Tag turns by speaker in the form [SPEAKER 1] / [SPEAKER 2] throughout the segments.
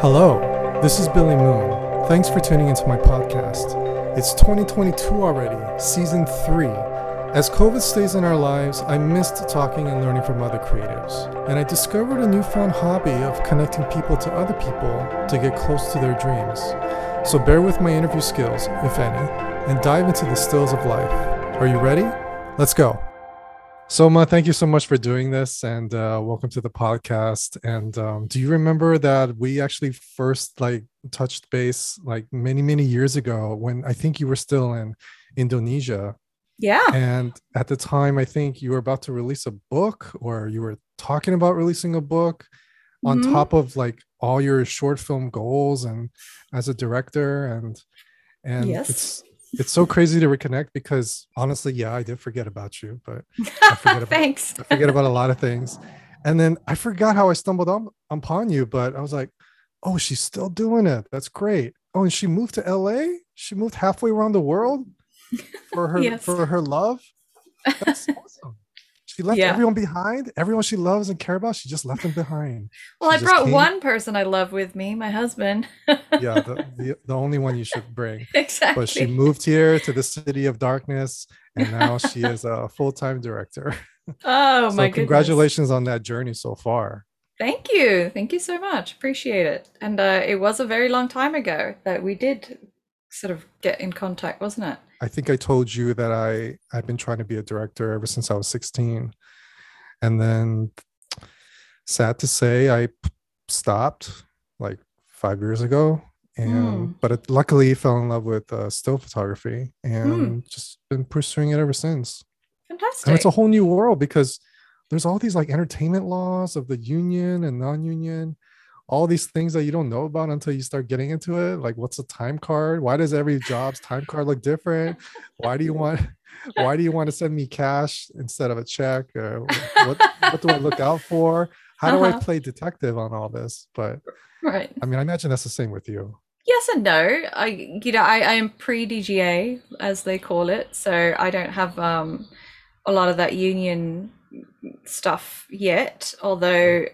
[SPEAKER 1] Hello, this is Billy Moon. Thanks for tuning into my podcast. It's 2022 already, season 3. As COVID stays in our lives, I missed talking and learning from other creatives. And I discovered a newfound hobby of connecting people to other people to get close to their dreams. So bear with my interview skills, if any, and dive into the stills of life. Are you ready? Let's go. Soma, thank you so much for doing this and uh, welcome to the podcast. And um, do you remember that we actually first like touched base like many, many years ago when I think you were still in Indonesia?
[SPEAKER 2] Yeah.
[SPEAKER 1] And at the time, I think you were about to release a book or you were talking about releasing a book on
[SPEAKER 2] Mhm.
[SPEAKER 1] top of like all your short film goals and as a director and and
[SPEAKER 2] Yes.
[SPEAKER 1] it's it's so crazy to reconnect because honestly yeah i did forget about you but I forget about-
[SPEAKER 2] Thanks.
[SPEAKER 1] I forget about a lot of things. And then I forgot how I stumbled on, upon you, but I was like, oh, she's still doing it. That's great. Oh, and she moved to LA? She moved halfway around the world for her
[SPEAKER 2] Yes.
[SPEAKER 1] for her love. That's awesome. She left
[SPEAKER 2] Yeah.
[SPEAKER 1] everyone behind, everyone she loves and care about, she just left them behind.
[SPEAKER 2] Well,
[SPEAKER 1] She
[SPEAKER 2] I brought
[SPEAKER 1] came-
[SPEAKER 2] one person I love with me, my husband.
[SPEAKER 1] Yeah, the, the, the only one you should bring.
[SPEAKER 2] exactly.
[SPEAKER 1] But she moved here to the city of darkness, and now she is a full-time director.
[SPEAKER 2] oh
[SPEAKER 1] so
[SPEAKER 2] my goodness.
[SPEAKER 1] congratulations on that journey so far.
[SPEAKER 2] Thank you. Thank you so much. Appreciate it. And uh, it was a very long time ago that we did sort of get in contact, wasn't it?
[SPEAKER 1] I think I told you that I I've been trying to be a director ever since I was 16. And then sad to say I stopped like 5 years ago and
[SPEAKER 2] Hmm.
[SPEAKER 1] but it, luckily fell in love with uh, still photography and just been pursuing it ever since.
[SPEAKER 2] Fantastic!
[SPEAKER 1] And it's a whole new world because there's all these like entertainment laws of the union and non-union all these things that you don't know about until you start getting into it like what's a time card why does every job's time card look different why do you want why do you want to send me cash instead of a check or what what do i look out for how do i
[SPEAKER 2] Uh-huh.
[SPEAKER 1] play detective on all this but
[SPEAKER 2] right.
[SPEAKER 1] i mean i imagine that's the same with you
[SPEAKER 2] Yes and no. I, you know, I, I am pre DGA as they call it, so I don't have um, a lot of that union stuff yet. Although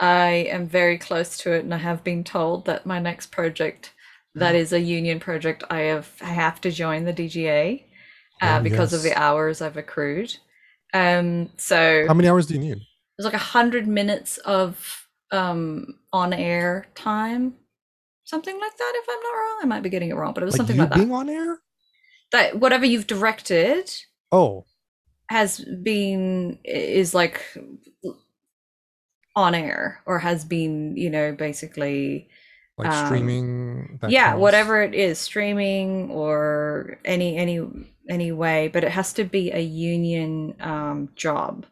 [SPEAKER 2] I am very close to it, and I have been told that my next project, that is a union project, I have I have to join the DGA uh,
[SPEAKER 1] Oh,
[SPEAKER 2] because of the hours I've accrued. Um, so
[SPEAKER 1] how many hours do you need?
[SPEAKER 2] there's like a hundred minutes of um on air time something like that if i'm not wrong. I might be getting it wrong but it was
[SPEAKER 1] like
[SPEAKER 2] something like that.
[SPEAKER 1] being on air
[SPEAKER 2] that whatever you've directed
[SPEAKER 1] oh.
[SPEAKER 2] has been is like on air or has been you know basically
[SPEAKER 1] like
[SPEAKER 2] Um,
[SPEAKER 1] streaming that
[SPEAKER 2] yeah
[SPEAKER 1] counts?
[SPEAKER 2] whatever it is streaming or any any any way but it has to be a union um job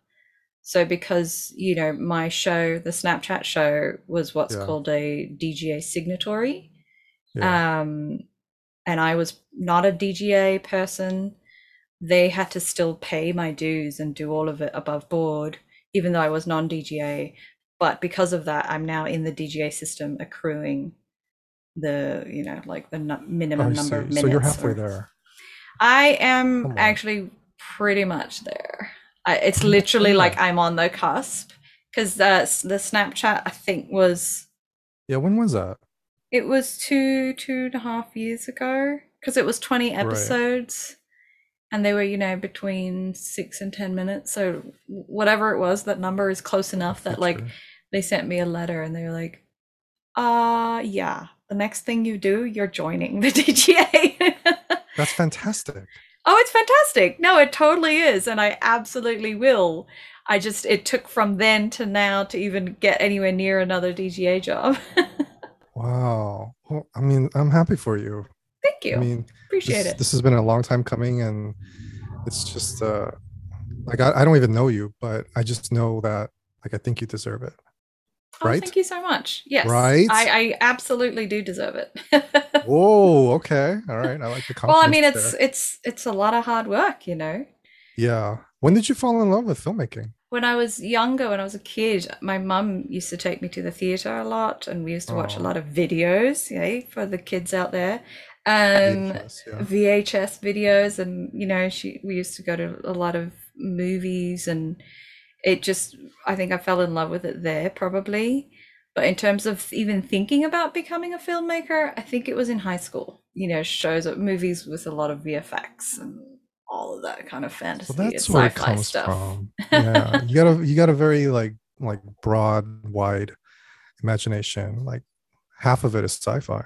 [SPEAKER 2] so because you know my show the snapchat show was what's
[SPEAKER 1] Yeah.
[SPEAKER 2] called a dga signatory
[SPEAKER 1] yeah.
[SPEAKER 2] um and i was not a dga person they had to still pay my dues and do all of it above board even though i was non-dga but because of that i'm now in the dga system accruing the you know like the nu- minimum number of minutes
[SPEAKER 1] so you're halfway
[SPEAKER 2] or-
[SPEAKER 1] there.
[SPEAKER 2] I am actually pretty much there. I, it's literally like i'm on the cusp because the, the snapchat i think was
[SPEAKER 1] yeah when was that?
[SPEAKER 2] It was two, two and a half years ago because it was 20 episodes and they were, you know, between six and 10 minutes. So, whatever it was, that number is close enough that, like,
[SPEAKER 1] Feature.
[SPEAKER 2] they sent me a letter and they were like, uh, yeah, the next thing you do, you're joining the DGA.
[SPEAKER 1] That's fantastic.
[SPEAKER 2] oh, it's fantastic. No, it totally is. And I absolutely will. I just, it took from then to now to even get anywhere near another DGA job.
[SPEAKER 1] Wow. Well, I mean, I'm happy for you.
[SPEAKER 2] Thank you.
[SPEAKER 1] I mean,
[SPEAKER 2] Appreciate
[SPEAKER 1] this,
[SPEAKER 2] it.
[SPEAKER 1] this has been a long time coming, and it's just uh, like I, I don't even know you, but I just know that like I think you deserve it.
[SPEAKER 2] Oh,
[SPEAKER 1] right?
[SPEAKER 2] thank you so much. Yes.
[SPEAKER 1] Right?
[SPEAKER 2] I, I absolutely do deserve it.
[SPEAKER 1] Whoa. Okay. All right. I like the
[SPEAKER 2] well, I mean, it's
[SPEAKER 1] there.
[SPEAKER 2] it's it's a lot of hard work, you know.
[SPEAKER 1] yeah. When did you fall in love with filmmaking?
[SPEAKER 2] When I was younger, when I was a kid, my mum used to take me to the theater a lot, and we used to watch a lot of videos, yeah, for the kids out there. Um,
[SPEAKER 1] VHS, yeah.
[SPEAKER 2] VHS videos, and you know, she we used to go to a lot of movies, and it just I think I fell in love with it there probably. But in terms of even thinking about becoming a filmmaker, I think it was in high school. You know, shows movies with a lot of VFX and all of that kind of fantasy
[SPEAKER 1] Well, that's where it comes
[SPEAKER 2] stuff.
[SPEAKER 1] from. Yeah, you got a you got a very like like broad, wide imagination. Like half of it is sci-fi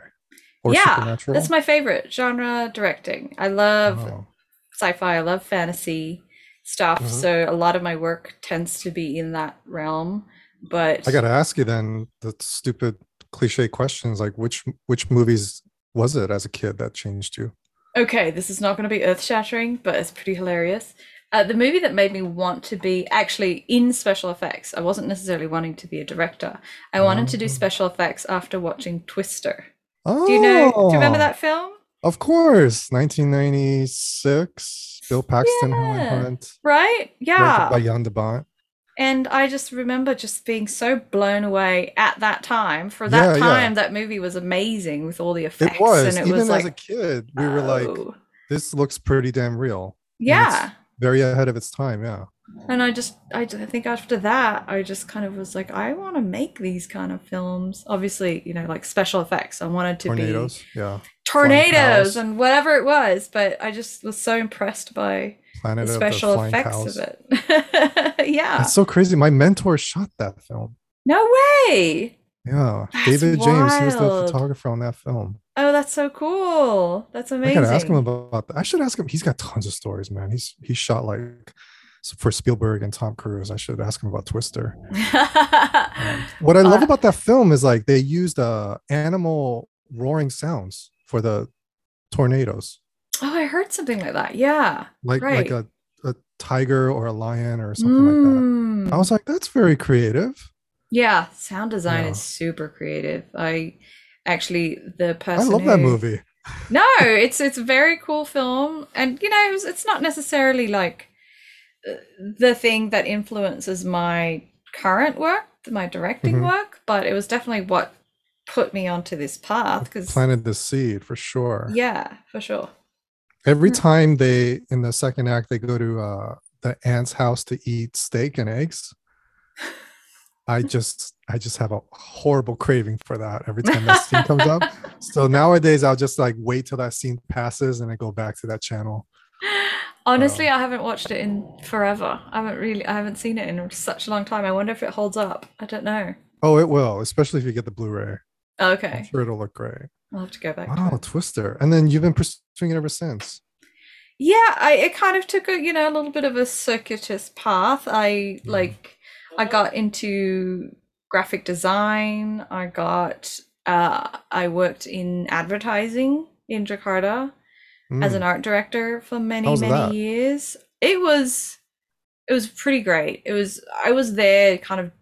[SPEAKER 1] or
[SPEAKER 2] yeah,
[SPEAKER 1] supernatural.
[SPEAKER 2] that's my favorite genre directing. I love
[SPEAKER 1] Oh,
[SPEAKER 2] sci-fi. I love fantasy stuff.
[SPEAKER 1] Mhm.
[SPEAKER 2] So a lot of my work tends to be in that realm. But
[SPEAKER 1] I got to ask you then the stupid cliche questions like which which movies was it as a kid that changed you?
[SPEAKER 2] Okay, this is not going to be earth shattering, but it's pretty hilarious. Uh, the movie that made me want to be actually in special effects, I wasn't necessarily wanting to be a director. I wanted to do
[SPEAKER 1] Oh.
[SPEAKER 2] special effects after watching Twister.
[SPEAKER 1] Oh,
[SPEAKER 2] Do you know? Do you remember that film?
[SPEAKER 1] Of course, 1996. Bill Paxton, Helen
[SPEAKER 2] Yeah.
[SPEAKER 1] Hunt,
[SPEAKER 2] Right? Yeah.
[SPEAKER 1] by Jan de Bont.
[SPEAKER 2] And I just remember just being so blown away at that time. For that
[SPEAKER 1] Yeah, yeah.
[SPEAKER 2] time, that movie was amazing with all the effects.
[SPEAKER 1] It was
[SPEAKER 2] and it
[SPEAKER 1] even
[SPEAKER 2] was
[SPEAKER 1] as
[SPEAKER 2] like,
[SPEAKER 1] a kid, we were like,
[SPEAKER 2] oh.
[SPEAKER 1] "This looks pretty damn real."
[SPEAKER 2] yeah.
[SPEAKER 1] Very ahead of its time. Yeah.
[SPEAKER 2] And I just, I think after that, I just kind of was like, I want to make these kind of films. Obviously, you know, like special effects. I wanted to be
[SPEAKER 1] Tornadoes. Yeah.
[SPEAKER 2] tornadoes and whatever it was. But I just was so impressed by
[SPEAKER 1] Planet
[SPEAKER 2] the
[SPEAKER 1] of the
[SPEAKER 2] special effects
[SPEAKER 1] Cows.
[SPEAKER 2] of it. yeah.
[SPEAKER 1] That's so crazy. My mentor shot that film.
[SPEAKER 2] no way.
[SPEAKER 1] Yeah.
[SPEAKER 2] That's
[SPEAKER 1] David James, he was the photographer on that film.
[SPEAKER 2] Oh, that's so cool. That's amazing.
[SPEAKER 1] I gotta ask him about that. I should ask him. He's got tons of stories, man. He's he shot like for Spielberg and Tom Cruise. I should ask him about Twister. Um, what I love
[SPEAKER 2] Uh,
[SPEAKER 1] about that film is like they used uh animal roaring sounds for the tornadoes,
[SPEAKER 2] oh, I heard something like that. Yeah.
[SPEAKER 1] like like a, a tiger or a lion or something like that.
[SPEAKER 2] Mm.
[SPEAKER 1] I was like, that's very creative.
[SPEAKER 2] Yeah, sound design
[SPEAKER 1] Yeah.
[SPEAKER 2] is super creative. I actually the person I
[SPEAKER 1] love that movie.
[SPEAKER 2] No, it's it's a very cool film, and you know, it's, it's not necessarily like the thing that influences my current work, my directing
[SPEAKER 1] Mhm.
[SPEAKER 2] work, but it was definitely what put me onto this path. Because
[SPEAKER 1] Planted the seed for sure.
[SPEAKER 2] yeah, for sure.
[SPEAKER 1] Every
[SPEAKER 2] Mm.
[SPEAKER 1] time they in the second act they go to uh the aunt's house to eat steak and eggs. I just I just have a horrible craving for that every time that scene comes up. So nowadays I'll just like wait till that scene passes and then go back to that channel.
[SPEAKER 2] Honestly, I haven't watched it in forever. I haven't really, I haven't seen it in such a long time. I wonder if it holds up. I don't know.
[SPEAKER 1] Oh, it will, especially if you get the Blu-ray. I'm
[SPEAKER 2] Okay,
[SPEAKER 1] sure it'll look great.
[SPEAKER 2] I'll have to go back.
[SPEAKER 1] Wow. Twister. And then you've been pursuing it ever since.
[SPEAKER 2] Yeah, I it kind of took a you know a little bit of a circuitous path. I
[SPEAKER 1] Mm.
[SPEAKER 2] like I got into graphic design. I got uh I worked in advertising in Jakarta as
[SPEAKER 1] Mm.
[SPEAKER 2] an art director for many
[SPEAKER 1] How's
[SPEAKER 2] many
[SPEAKER 1] that?
[SPEAKER 2] years. It was it was pretty great. It was I was there kind of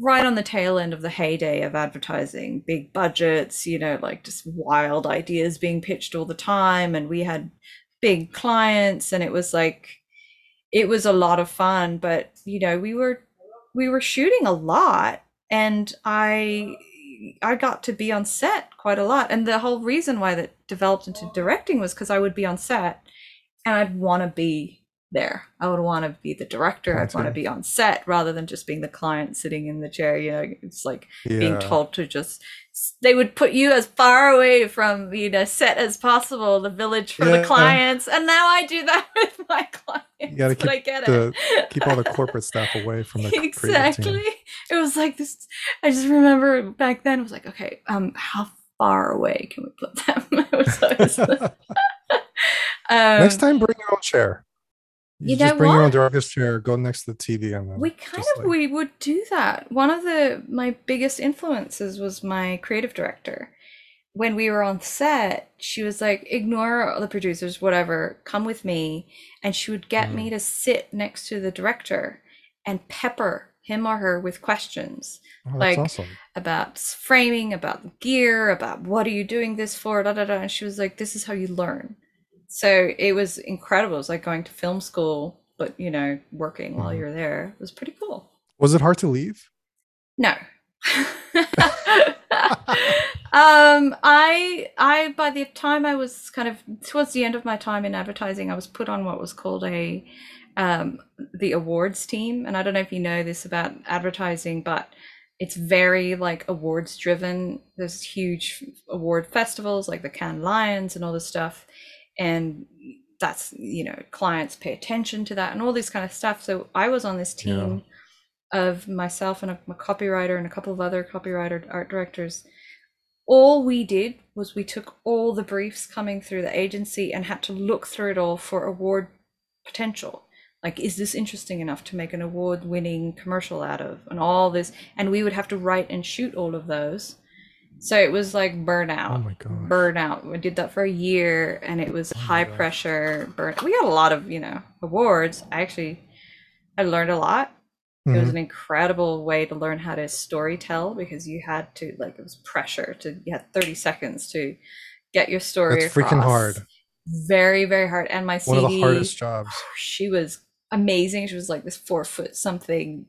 [SPEAKER 2] right on the tail end of the heyday of advertising, big budgets, you know, like just wild ideas being pitched all the time and we had big clients and it was like it was a lot of fun, but you know, we were we were shooting a lot and I I got to be on set quite a lot. And the whole reason why that developed into oh. directing was because I would be on set and I'd want to be there. I would want to be the director. I'd want to be on set rather than just being the client sitting in the chair. You know, it's like being told to just they would put you as far away from you know set as possible the village for
[SPEAKER 1] Yeah.
[SPEAKER 2] the clients and now i do that with my clients
[SPEAKER 1] You gotta
[SPEAKER 2] I get
[SPEAKER 1] the
[SPEAKER 2] it.
[SPEAKER 1] keep all the corporate staff away from the
[SPEAKER 2] exactly it was like this i just remember back then it was like okay um how far away can we put them it was always um,
[SPEAKER 1] Next time, bring your own chair.
[SPEAKER 2] You
[SPEAKER 1] just
[SPEAKER 2] know
[SPEAKER 1] bring your own
[SPEAKER 2] what?
[SPEAKER 1] director's chair. Go next to the TV, and
[SPEAKER 2] we kind of
[SPEAKER 1] like-
[SPEAKER 2] we would do that one of the my biggest influences was my creative director when we were on set she was like ignore the producers whatever come with me and she would get
[SPEAKER 1] Mm.
[SPEAKER 2] me to sit next to the director and pepper him or her with questions
[SPEAKER 1] Oh,
[SPEAKER 2] like,
[SPEAKER 1] awesome.
[SPEAKER 2] about framing about the gear about what are you doing this for da, da, da. and she was like this is how you learn so it was incredible it was like going to film school but you know working while
[SPEAKER 1] Mhm.
[SPEAKER 2] you're there it was pretty cool
[SPEAKER 1] Was it hard to leave?
[SPEAKER 2] no um i i by the time i was kind of towards the end of my time in advertising i was put on what was called a um the awards team and i don't know if you know this about advertising but it's very like awards driven. There's huge award festivals like the Cannes Lions and all this stuff. And that's, you know, clients pay attention to that and all this kind of stuff. So I was on this team of myself and a, a copywriter and a couple of other copywriter art directors. All we did was we took all the briefs coming through the agency and had to look through it all for award potential like is this interesting enough to make an award winning commercial out of and all this and we would have to write and shoot all of those so it was like burnout
[SPEAKER 1] Oh my gosh.
[SPEAKER 2] burnout we did that for a year and it was
[SPEAKER 1] Oh
[SPEAKER 2] high
[SPEAKER 1] gosh.
[SPEAKER 2] pressure burn we got a lot of you know awards i actually i learned a lot it was
[SPEAKER 1] Mhm.
[SPEAKER 2] an incredible way to learn how to story tell because you had to like it was pressure to you had 30 seconds to get your story
[SPEAKER 1] That's freaking hard.
[SPEAKER 2] very very hard and my CD,
[SPEAKER 1] One of the hardest jobs.
[SPEAKER 2] she was amazing. She was like this four foot something,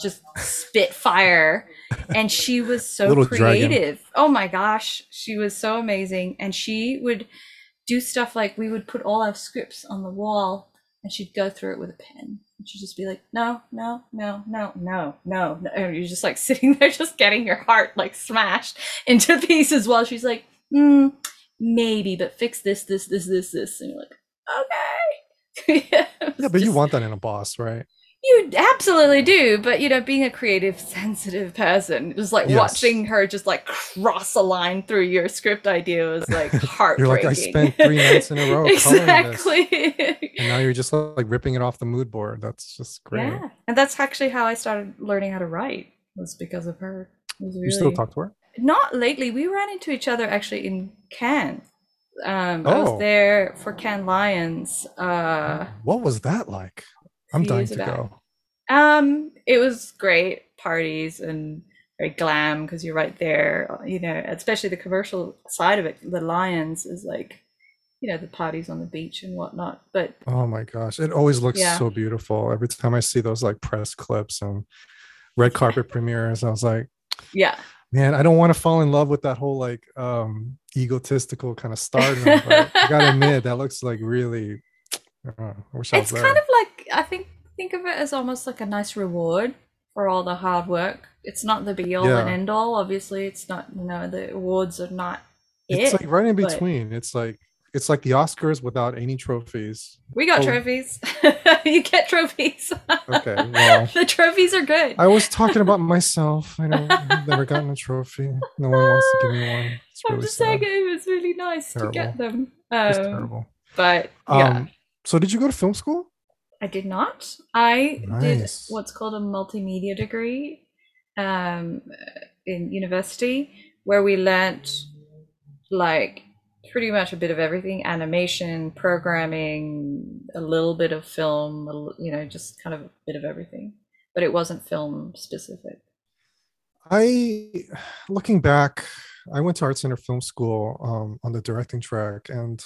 [SPEAKER 2] just spit fire. And she was so
[SPEAKER 1] Little dragon.
[SPEAKER 2] creative. Oh my gosh. She was so amazing. And she would do stuff like we would put all our scripts on the wall and she'd go through it with a pen. And she'd just be like, no, no, no, no, no, no. no. And you're just like sitting there, just getting your heart like smashed into pieces while she's like, hmm, maybe, but fix this, this, this, this, this. And you're like, okay. yeah,
[SPEAKER 1] Yeah, but you want that in a boss, right?
[SPEAKER 2] You absolutely do, but you know, being a creative, sensitive person, just like
[SPEAKER 1] Yes.
[SPEAKER 2] watching her just like cross a line through your script idea was like heartbreaking.
[SPEAKER 1] You're like, I spent three nights in a row
[SPEAKER 2] exactly.
[SPEAKER 1] And now you're just like ripping it off the mood board. That's just great.
[SPEAKER 2] yeah, and that's actually how I started learning how to write. Was because of her. It was
[SPEAKER 1] You still
[SPEAKER 2] really-
[SPEAKER 1] talk to her?
[SPEAKER 2] Not lately. We ran into each other actually in Cannes. Um, I
[SPEAKER 1] Oh.
[SPEAKER 2] was there for Cannes Lions. Uh,
[SPEAKER 1] What was that like? I'm dying to go.
[SPEAKER 2] Um, it was great parties and very glam because you're right there. You know, especially the commercial side of it. The Lions is like, you know, the parties on the beach and whatnot. But
[SPEAKER 1] Oh my gosh. It always looks
[SPEAKER 2] Yeah.
[SPEAKER 1] so beautiful. Every time I see those like press clips and red carpet premieres, I was like,
[SPEAKER 2] yeah,
[SPEAKER 1] man, I don't want to fall in love with that whole like um egotistical kind of stardom. I gotta admit, that looks like really uh, I wish I was
[SPEAKER 2] it's
[SPEAKER 1] there.
[SPEAKER 2] kind of like I think think of it as almost like a nice reward for all the hard work. It's not the be all and end all. Obviously, it's not. You know, the awards are not
[SPEAKER 1] it's
[SPEAKER 2] it.
[SPEAKER 1] like right in between. It's like it's like the Oscars without any trophies.
[SPEAKER 2] we got
[SPEAKER 1] oh.
[SPEAKER 2] trophies. you get trophies.
[SPEAKER 1] Okay, well.
[SPEAKER 2] the trophies are good.
[SPEAKER 1] I was talking about myself. I know I've never gotten a trophy. No one wants to give me one. It's
[SPEAKER 2] I'm
[SPEAKER 1] really
[SPEAKER 2] just saying it was really nice to get them.
[SPEAKER 1] It's
[SPEAKER 2] Um,
[SPEAKER 1] terrible.
[SPEAKER 2] but yeah,
[SPEAKER 1] Um, so did you go to film school?
[SPEAKER 2] I did not. I did what's called a multimedia degree um, in university, where we learnt like pretty much a bit of everything: animation, programming, a little bit of film, you know, just kind of a bit of everything. But it wasn't film specific.
[SPEAKER 1] I, looking back, I went to Art Center Film School um, on the directing track, and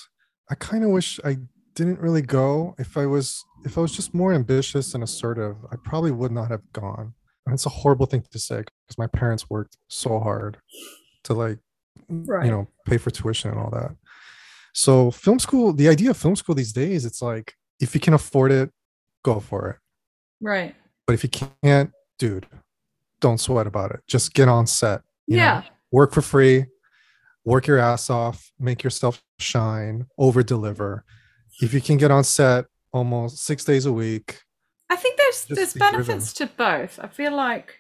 [SPEAKER 1] I kind of wish I didn't really go. If I was, if I was just more ambitious and assertive, I probably would not have gone. And it's a horrible thing to say because my parents worked so hard to like,
[SPEAKER 2] Right.
[SPEAKER 1] you know, pay for tuition and all that. So film school, the idea of film school these days, it's like if you can afford it, go for it.
[SPEAKER 2] Right.
[SPEAKER 1] But if you can't, dude, don't sweat about it. Just get on set. you know?
[SPEAKER 2] yeah.
[SPEAKER 1] work for free, work your ass off, make yourself shine, over deliver. If you can get on set almost six days a week,
[SPEAKER 2] I think there's there's
[SPEAKER 1] be driven.
[SPEAKER 2] benefits to both. I feel like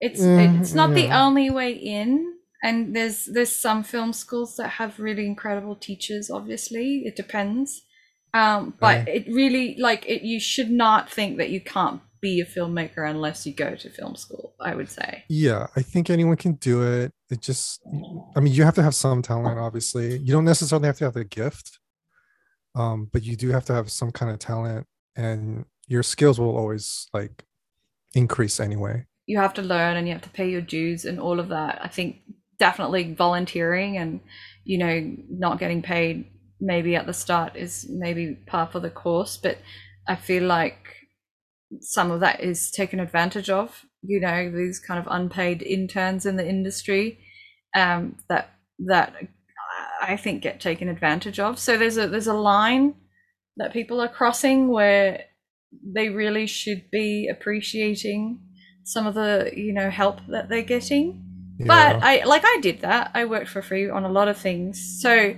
[SPEAKER 2] it's
[SPEAKER 1] Mm,
[SPEAKER 2] it's not the only way in, and there's there's some film schools that have really incredible teachers. Obviously, it depends, um, but it really like it. You should not think that you can't be a filmmaker unless you go to film school. I would say.
[SPEAKER 1] yeah, I think anyone can do it. It just, I mean, you have to have some talent, obviously. You don't necessarily have to have the gift, um, but you do have to have some kind of talent, and your skills will always like increase anyway.
[SPEAKER 2] you have to learn and you have to pay your dues and all of that. I think definitely volunteering and you know not getting paid maybe at the start is maybe part of the course, but I feel like some of that is taken advantage of. You know these kind of unpaid interns in the industry um, that that I think get taken advantage of. So there's a there's a line that people are crossing where they really should be appreciating some of the you know help that they're getting.
[SPEAKER 1] Yeah.
[SPEAKER 2] But I like I did that. I worked for free on a lot of things. So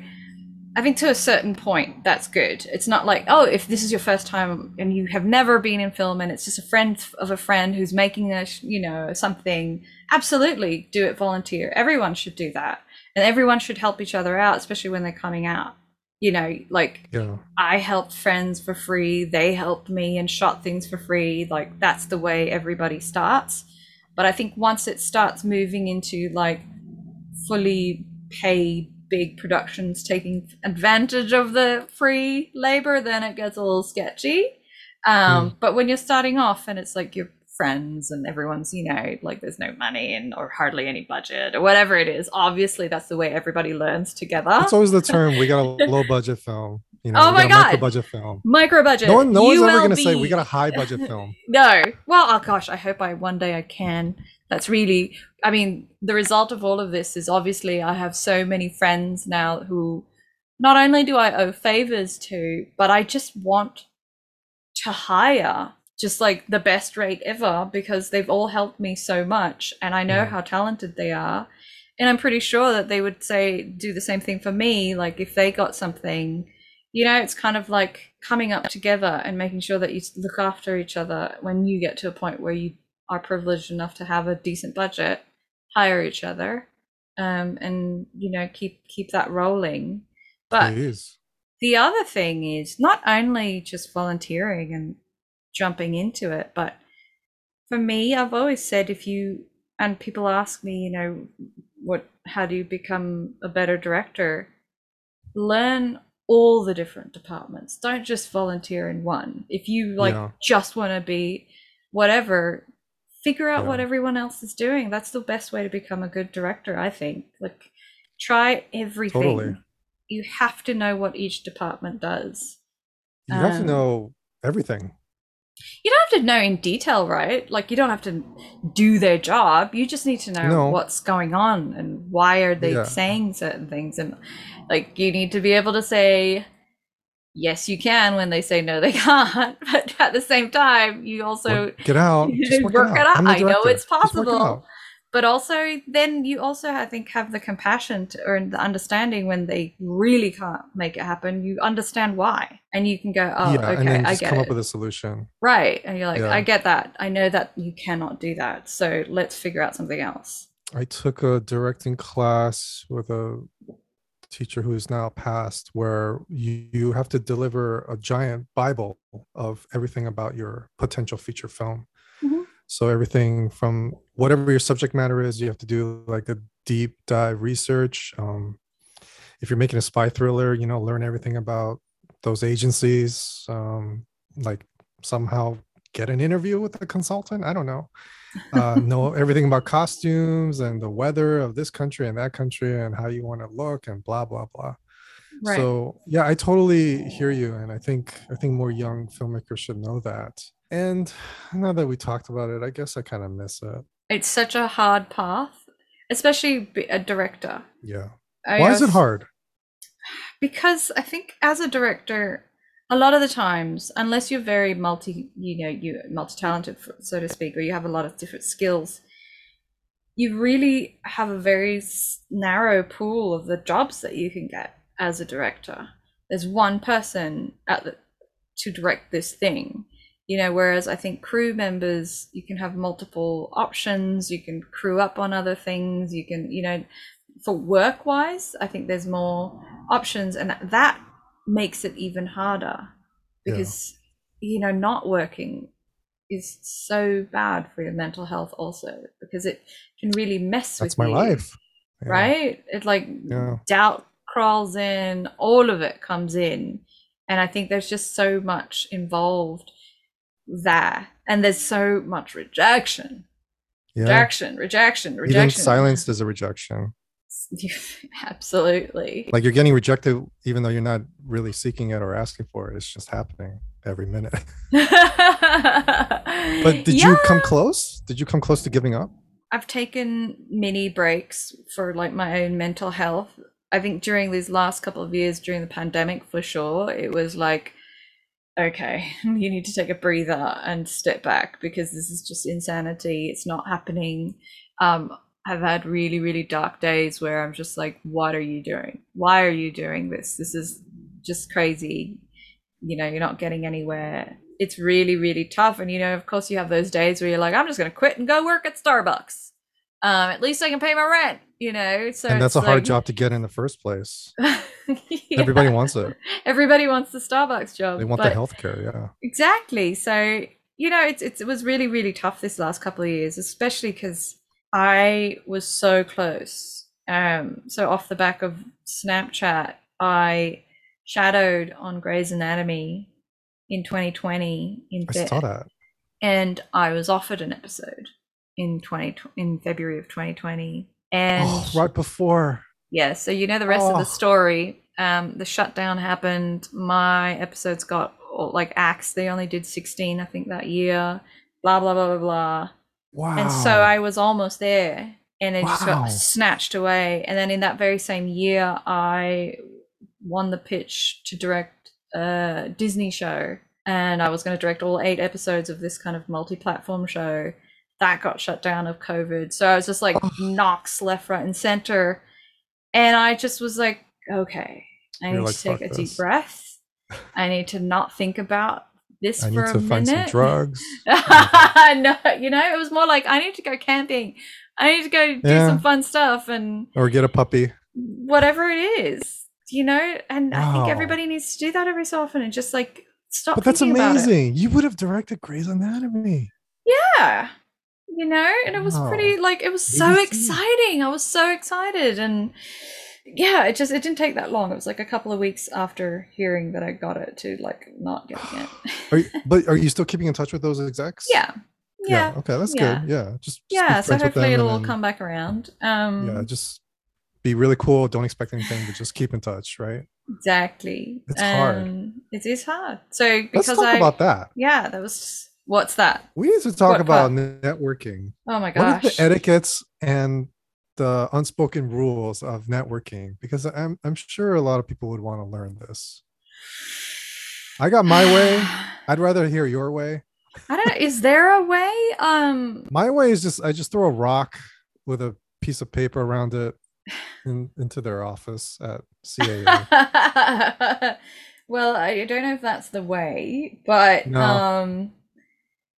[SPEAKER 2] I think to a certain point that's good. It's not like, oh, if this is your first time and you have never been in film and it's just a friend of a friend who's making a, you know, something, absolutely do it volunteer. Everyone should do that. And everyone should help each other out, especially when they're coming out. You know, like
[SPEAKER 1] yeah.
[SPEAKER 2] I helped friends for free, they helped me and shot things for free. Like that's the way everybody starts. But I think once it starts moving into like fully paid big productions taking advantage of the free labor, then it gets a little sketchy. Um, But when you're starting off and it's like your friends and everyone's, you know, like there's no money and or hardly any budget or whatever it is, obviously that's the way everybody learns together.
[SPEAKER 1] That's always the term. We got a low budget film. You know,
[SPEAKER 2] Oh my
[SPEAKER 1] got a micro budget film.
[SPEAKER 2] Micro budget.
[SPEAKER 1] No one, no one's ever gonna say we got a high budget film.
[SPEAKER 2] No. Well, oh gosh, I hope I one day I can. That's really I mean, the result of all of this is obviously I have so many friends now who not only do I owe favors to, but I just want to hire just like the best rate ever because they've all helped me so much and I know
[SPEAKER 1] Yeah.
[SPEAKER 2] how talented they are. And I'm pretty sure that they would say do the same thing for me like if they got something you know it's kind of like coming up together and making sure that you look after each other when you get to a point where you are privileged enough to have a decent budget hire each other um, and you know keep keep that rolling but the other thing is not only just volunteering and jumping into it, but for me, I've always said if you and people ask me, you know, what how do you become a better director? Learn all the different departments. Don't just volunteer in one. If you like
[SPEAKER 1] Yeah.
[SPEAKER 2] just want to be whatever, figure out
[SPEAKER 1] Yeah.
[SPEAKER 2] what everyone else is doing. That's the best way to become a good director, I think. Like try everything
[SPEAKER 1] Totally.
[SPEAKER 2] you have to know what each department does.
[SPEAKER 1] You have to
[SPEAKER 2] Um,
[SPEAKER 1] know everything.
[SPEAKER 2] You don't have to know in detail, right? Like you don't have to do their job. You just need to know
[SPEAKER 1] No.
[SPEAKER 2] what's going on and why are they
[SPEAKER 1] Yeah.
[SPEAKER 2] saying certain things and like you need to be able to say yes you can when they say no they can't. But at the same time, you also
[SPEAKER 1] it out. Just work,
[SPEAKER 2] Work
[SPEAKER 1] it
[SPEAKER 2] it
[SPEAKER 1] out.
[SPEAKER 2] out.
[SPEAKER 1] I'm the
[SPEAKER 2] I know it's
[SPEAKER 1] it
[SPEAKER 2] possible. But also then you also i think have the compassion to, or the understanding when they really can't make it happen you understand why and you can go oh
[SPEAKER 1] yeah,
[SPEAKER 2] okay i get
[SPEAKER 1] come
[SPEAKER 2] it
[SPEAKER 1] up with a solution.
[SPEAKER 2] right and you're like
[SPEAKER 1] Yeah.
[SPEAKER 2] i get that i know that you cannot do that so let's figure out something else
[SPEAKER 1] I took a directing class with a teacher who is now passed, where you, you have to deliver a giant Bible of everything about your potential feature film.
[SPEAKER 2] Mhm.
[SPEAKER 1] So everything from whatever your subject matter is, you have to do like a deep dive research. Um, if you're making a spy thriller, you know, learn everything about those agencies. Um, like somehow get an interview with a consultant. I don't know uh, know everything about costumes and the weather of this country and that country and how you want to look and blah blah blah.
[SPEAKER 2] right
[SPEAKER 1] So yeah, I totally hear you, and I think I think more young filmmakers should know that. And now that we talked about it, I guess I kind of miss it.
[SPEAKER 2] It's such a hard path especially a director
[SPEAKER 1] Yeah.
[SPEAKER 2] I
[SPEAKER 1] Why is it hard?
[SPEAKER 2] because I think as a director, a lot of the times, unless you're very multi, you know, you multi-talented, so to speak, or you have a lot of different skills, you really have a very narrow pool of the jobs that you can get as a director. There's one person at the to direct this thing, you know. Whereas I think crew members, you can have multiple options. You can crew up on other things. You can, you know, for work wise, I think there's more options, and that, makes it even harder
[SPEAKER 1] Yeah.
[SPEAKER 2] because you know not working is so bad for your mental health also because it can really mess
[SPEAKER 1] That's
[SPEAKER 2] with
[SPEAKER 1] my
[SPEAKER 2] you,
[SPEAKER 1] life. Yeah.
[SPEAKER 2] right it like
[SPEAKER 1] Yeah.
[SPEAKER 2] doubt crawls in all of it comes in and i think there's just so much involved there and there's so much rejection
[SPEAKER 1] Yeah.
[SPEAKER 2] rejection rejection
[SPEAKER 1] Even
[SPEAKER 2] rejection
[SPEAKER 1] silenced is a rejection.
[SPEAKER 2] absolutely
[SPEAKER 1] Like you're getting rejected even though you're not really seeking it or asking for it. It's just happening every minute.
[SPEAKER 2] but
[SPEAKER 1] But did you come close? Did you come close to giving up?
[SPEAKER 2] I've taken mini breaks for like my own mental health. I think during these last couple of years during the pandemic for sure, it was like okay, you need to take a breather and step back because this is just insanity. It's not happening. Um, I've had really, really dark days where I'm just like, what are you doing? Why are you doing this? This is just crazy. You know, you're not getting anywhere. It's really, really tough. And, you know, of course, you have those days where you're like, I'm just going to quit and go work at Starbucks. Um, at least I can pay my rent, you know? So
[SPEAKER 1] and that's a
[SPEAKER 2] it's
[SPEAKER 1] hard
[SPEAKER 2] like-
[SPEAKER 1] job to get in the first place.
[SPEAKER 2] Yeah.
[SPEAKER 1] Everybody wants it.
[SPEAKER 2] Everybody wants the Starbucks job.
[SPEAKER 1] They want
[SPEAKER 2] but-
[SPEAKER 1] the healthcare, yeah.
[SPEAKER 2] Exactly. So, you know, it's, it's it was really really tough this last couple of years, especially cuz I was so close. Um so off the back of Snapchat, I shadowed on Grey's Anatomy in 2020 in
[SPEAKER 1] I saw that.
[SPEAKER 2] and I was offered an episode in 20 in February of 2020 and
[SPEAKER 1] Oh, right before.
[SPEAKER 2] yeah, so you know the rest of
[SPEAKER 1] Oh.
[SPEAKER 2] the story. Um, the shutdown happened. My episodes got like axed. They only did 16, I think, that year. Blah blah blah blah blah.
[SPEAKER 1] Wow.
[SPEAKER 2] And so I was almost there, and it just got snatched away. And then in that very same year, I won the pitch to direct a Disney show, and I was going to direct all eight episodes of this kind of multi-platform show. That got shut down of COVID, so I was just like
[SPEAKER 1] Oh.
[SPEAKER 2] knocks left, right, and center. And I just was like, okay, I
[SPEAKER 1] You're
[SPEAKER 2] need
[SPEAKER 1] like,
[SPEAKER 2] to take
[SPEAKER 1] "Fuck
[SPEAKER 2] a deep breath. I need to not think about this
[SPEAKER 1] I
[SPEAKER 2] for
[SPEAKER 1] need
[SPEAKER 2] a
[SPEAKER 1] to find some
[SPEAKER 2] minute.
[SPEAKER 1] drugs.
[SPEAKER 2] no, you know, it was more like I need to go camping. I need to go do
[SPEAKER 1] Yeah.
[SPEAKER 2] some fun stuff and
[SPEAKER 1] or get a puppy.
[SPEAKER 2] whatever it is, you know. And I think everybody needs to do that every so often and just like stop.
[SPEAKER 1] But that's
[SPEAKER 2] thinking about it.
[SPEAKER 1] amazing. You would have directed Grey's Anatomy.
[SPEAKER 2] Yeah, you know, and it was
[SPEAKER 1] Wow.
[SPEAKER 2] pretty like it was so exciting. I was so excited and. Yeah, it just it didn't take that long. It was like a couple of weeks after hearing that I got it to like not getting it.
[SPEAKER 1] Are you, but are you still keeping in touch with those execs?
[SPEAKER 2] yeah. Yeah.
[SPEAKER 1] Okay, that's
[SPEAKER 2] Yeah.
[SPEAKER 1] good. Yeah. Just, just
[SPEAKER 2] Yeah, so hopefully it'll all come back around. Um
[SPEAKER 1] Yeah, just be really cool. Don't expect anything, but just keep in touch, right?
[SPEAKER 2] Exactly.
[SPEAKER 1] It's hard.
[SPEAKER 2] Um, It is hard. So
[SPEAKER 1] Let's
[SPEAKER 2] because
[SPEAKER 1] talk
[SPEAKER 2] I
[SPEAKER 1] about that.
[SPEAKER 2] yeah, that was what's that?
[SPEAKER 1] We need to talk
[SPEAKER 2] What
[SPEAKER 1] about
[SPEAKER 2] part?
[SPEAKER 1] networking.
[SPEAKER 2] Oh my gosh.
[SPEAKER 1] What are the etiquettes and the unspoken rules of networking? Because I'm I'm sure a lot of people would want to learn this. I got my way. I'd rather hear your way.
[SPEAKER 2] I don't know. Is there a way? Um
[SPEAKER 1] My way is just I just throw a rock with a piece of paper around it in, into their office at CAA.
[SPEAKER 2] well, I don't know if that's the way, but
[SPEAKER 1] No.
[SPEAKER 2] um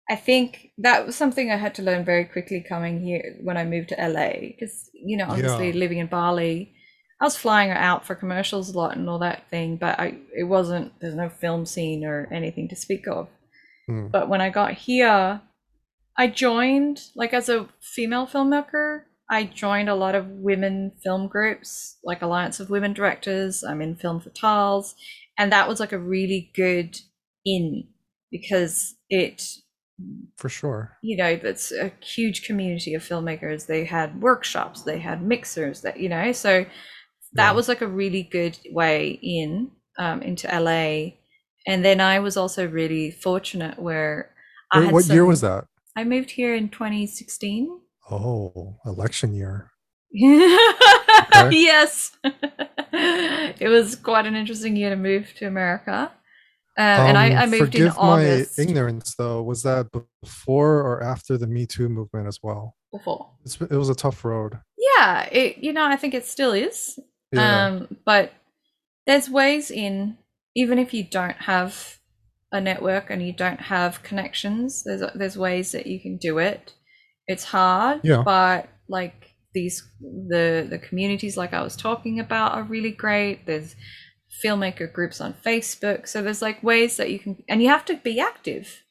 [SPEAKER 2] I think that was something I had to learn very quickly coming here when I moved to LA because you know obviously
[SPEAKER 1] Yeah.
[SPEAKER 2] living in Bali I was flying out for commercials a lot and all that thing but I it wasn't there's no film scene or anything to speak of
[SPEAKER 1] Hmm.
[SPEAKER 2] but when I got here I joined like as a female filmmaker I joined a lot of women film groups like Alliance of Women Directors I'm in Film for Fatales and that was like a really good in because it
[SPEAKER 1] For sure.
[SPEAKER 2] you know that's a huge community of filmmakers they had workshops they had mixers that you know so that
[SPEAKER 1] Yeah.
[SPEAKER 2] was like a really good way in um, into la and then i was also really fortunate where I
[SPEAKER 1] Wait,
[SPEAKER 2] had
[SPEAKER 1] what year was that?
[SPEAKER 2] i moved here in 2016
[SPEAKER 1] Oh, election year.
[SPEAKER 2] yes it was quite an interesting year to move to america um, and I, I
[SPEAKER 1] Um,
[SPEAKER 2] moved in
[SPEAKER 1] forgive
[SPEAKER 2] august
[SPEAKER 1] my ignorance, though. Was that before or after the Me Too movement as well?
[SPEAKER 2] before
[SPEAKER 1] It's, it was a tough road.
[SPEAKER 2] yeah it you know i think it still is
[SPEAKER 1] Yeah.
[SPEAKER 2] Um, but there's ways in, even if you don't have a network and you don't have connections, there's there's ways that you can do it. It's hard,
[SPEAKER 1] Yeah.
[SPEAKER 2] but like these the the communities like I was talking about are really great. There's filmmaker groups on Facebook, so there's like ways that you can, and you have to be active.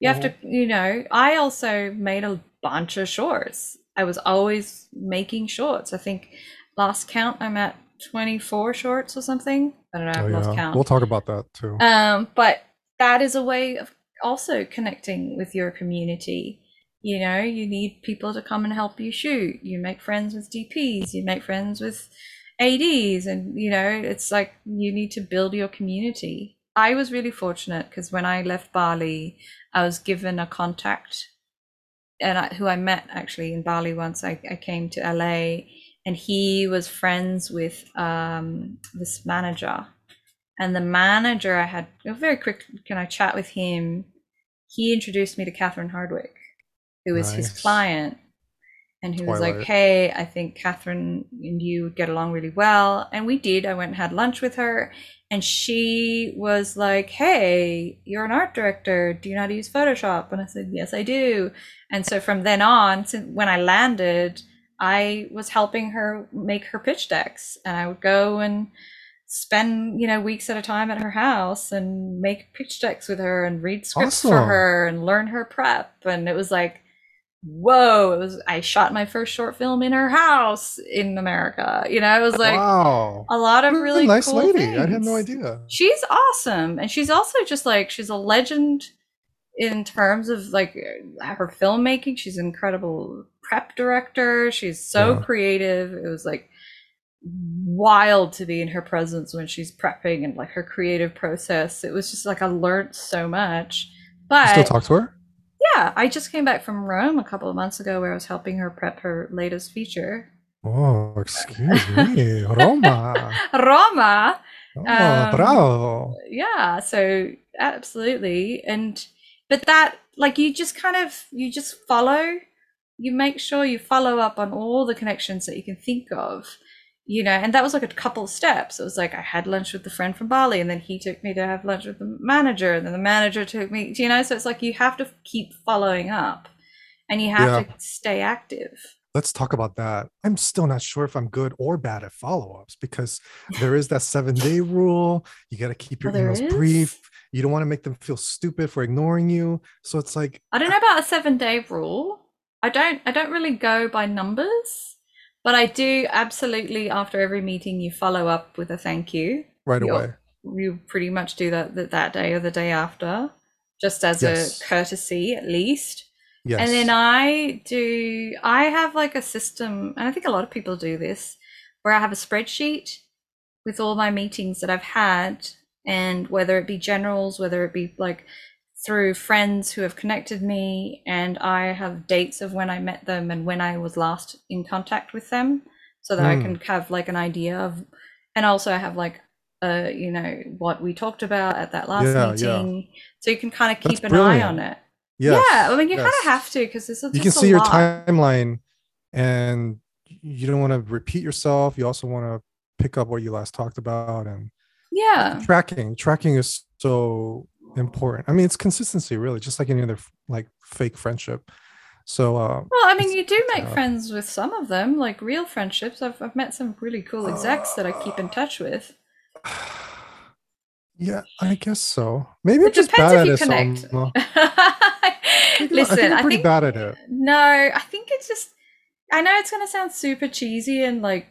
[SPEAKER 2] You have to, you know. I also made a bunch of shorts. I was always making shorts. I think last count I'm at 24 shorts or something. I don't know.
[SPEAKER 1] Oh,
[SPEAKER 2] I've lost
[SPEAKER 1] yeah.
[SPEAKER 2] count.
[SPEAKER 1] We'll talk about that too.
[SPEAKER 2] Um, but that is a way of also connecting with your community. You know, you need people to come and help you shoot. You make friends with DPs, you make friends with ADs, and you know, it's like you need to build your community. I was really fortunate because when I left Bali, I was given a contact and I, who I met actually in Bali once I, I came to LA and he was friends with um, this manager And the manager, I had a very quick can I chat with him. He introduced me to Catherine Hardwicke, who was his client, and he was like, "Hey, I think Catherine and you would get along really well." And we did. I went and had lunch with her, and she was like, "Hey, you're an art director. Do you know how to use Photoshop?" And I said, "Yes, I do." And so from then on, since when I landed, I was helping her make her pitch decks, and I would go and spend you know weeks at a time at her house and make pitch decks with her and read scripts for her and learn her prep. And it was like, whoa! Was I shot my first short film in her house in America. You know, it was like
[SPEAKER 1] wow.
[SPEAKER 2] a lot of really
[SPEAKER 1] nice
[SPEAKER 2] cool
[SPEAKER 1] lady. I had no idea.
[SPEAKER 2] She's awesome, and she's also just like she's a legend in terms of like her filmmaking. She's an incredible prep director. She's so
[SPEAKER 1] Yeah.
[SPEAKER 2] creative. It was like wild to be in her presence when she's prepping and like her creative process. It was just like I learned so much.
[SPEAKER 1] You
[SPEAKER 2] But
[SPEAKER 1] still talk to her?
[SPEAKER 2] Yeah, I just came back from Rome a couple of months ago where I was helping her prep her latest feature.
[SPEAKER 1] Oh, excuse me. Roma.
[SPEAKER 2] Roma.
[SPEAKER 1] Oh,
[SPEAKER 2] Um,
[SPEAKER 1] bravo.
[SPEAKER 2] yeah so absolutely and but that like you just kind of you just follow you make sure you follow up on all the connections that you can think of you know and that was like a couple of steps it was like i had lunch with the friend from bali and then he took me to have lunch with the manager and then the manager took me you know so it's like you have to keep following up and you have
[SPEAKER 1] Yeah.
[SPEAKER 2] to stay active
[SPEAKER 1] Let's talk about that. I'm still not sure if I'm good or bad at follow ups because there is that seven day rule. You got to keep oh, your
[SPEAKER 2] Oh, there
[SPEAKER 1] emails
[SPEAKER 2] is?
[SPEAKER 1] brief. You don't want to make them feel stupid for ignoring you. So it's like,
[SPEAKER 2] I don't know about a seven day rule. I don't I don't really go by numbers, but I do absolutely after every meeting you follow up with a thank you.
[SPEAKER 1] right
[SPEAKER 2] You'll-
[SPEAKER 1] away.
[SPEAKER 2] You pretty much do that that, that day or the day after, just as
[SPEAKER 1] Yes.
[SPEAKER 2] a courtesy at least.
[SPEAKER 1] Yes.
[SPEAKER 2] And then I do I have like a system, and I think a lot of people do this, where I have a spreadsheet with all my meetings that I've had, and whether it be generals, whether it be like through friends who have connected me, and I have dates of when I met them and when I was last in contact with them, so that I
[SPEAKER 1] Hmm.
[SPEAKER 2] can have like an idea of, and also I have like, uh, you know, what we talked about at that last
[SPEAKER 1] Yeah, yeah.
[SPEAKER 2] meeting, so you can kind of
[SPEAKER 1] That's
[SPEAKER 2] keep an eye on it.
[SPEAKER 1] yes,
[SPEAKER 2] yeah, I mean, you kind of have to because this is
[SPEAKER 1] You can see your timeline and you don't want to repeat yourself. You also want to pick up what you last talked about and
[SPEAKER 2] Yeah,
[SPEAKER 1] tracking. Tracking is so important. I mean, it's consistency, really, just like any other like fake friendship. So, uh,
[SPEAKER 2] well, I mean, you do make
[SPEAKER 1] uh,
[SPEAKER 2] friends with some of them, like real friendships. I've I've met some really cool execs that I keep in touch with.
[SPEAKER 1] yeah, I guess so. Maybe
[SPEAKER 2] It
[SPEAKER 1] just
[SPEAKER 2] depends
[SPEAKER 1] bad
[SPEAKER 2] if
[SPEAKER 1] at
[SPEAKER 2] you
[SPEAKER 1] it.
[SPEAKER 2] connect.
[SPEAKER 1] Selma. I
[SPEAKER 2] Listen,
[SPEAKER 1] I think I'm
[SPEAKER 2] I
[SPEAKER 1] pretty
[SPEAKER 2] think
[SPEAKER 1] bad at it.
[SPEAKER 2] no, I think it's just. I know it's gonna sound super cheesy and like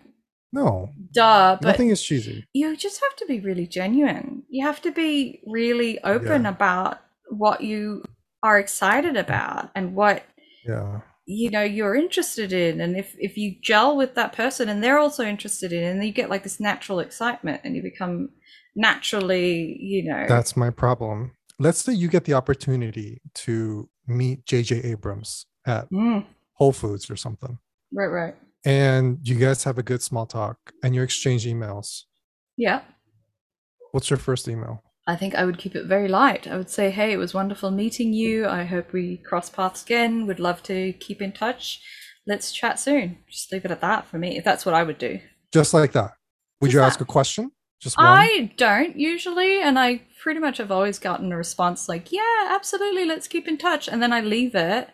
[SPEAKER 1] No,
[SPEAKER 2] duh, but
[SPEAKER 1] nothing is cheesy.
[SPEAKER 2] you just have to be really genuine. You have to be really open
[SPEAKER 1] Yeah.
[SPEAKER 2] about what you are excited about and what
[SPEAKER 1] Yeah.
[SPEAKER 2] you know you're interested in and if if you gel with that person and they're also interested in and you get like this natural excitement and you become naturally you know
[SPEAKER 1] That's my problem. Let's say you get the opportunity to meet JJ Abrams at
[SPEAKER 2] Mm,
[SPEAKER 1] Whole Foods or something,
[SPEAKER 2] right right
[SPEAKER 1] and you guys have a good small talk and you exchange emails.
[SPEAKER 2] yeah
[SPEAKER 1] What's your first email?
[SPEAKER 2] i think i would keep it very light i would say hey it was wonderful meeting you i hope we cross paths again would love to keep in touch let's chat soon just leave it at that for me if that's what i would do
[SPEAKER 1] Just like that. Would
[SPEAKER 2] Just
[SPEAKER 1] you
[SPEAKER 2] that.
[SPEAKER 1] ask a question? Just one?
[SPEAKER 2] I don't usually, and I pretty much have always gotten a response like, yeah, absolutely, let's keep in touch. And then I leave it.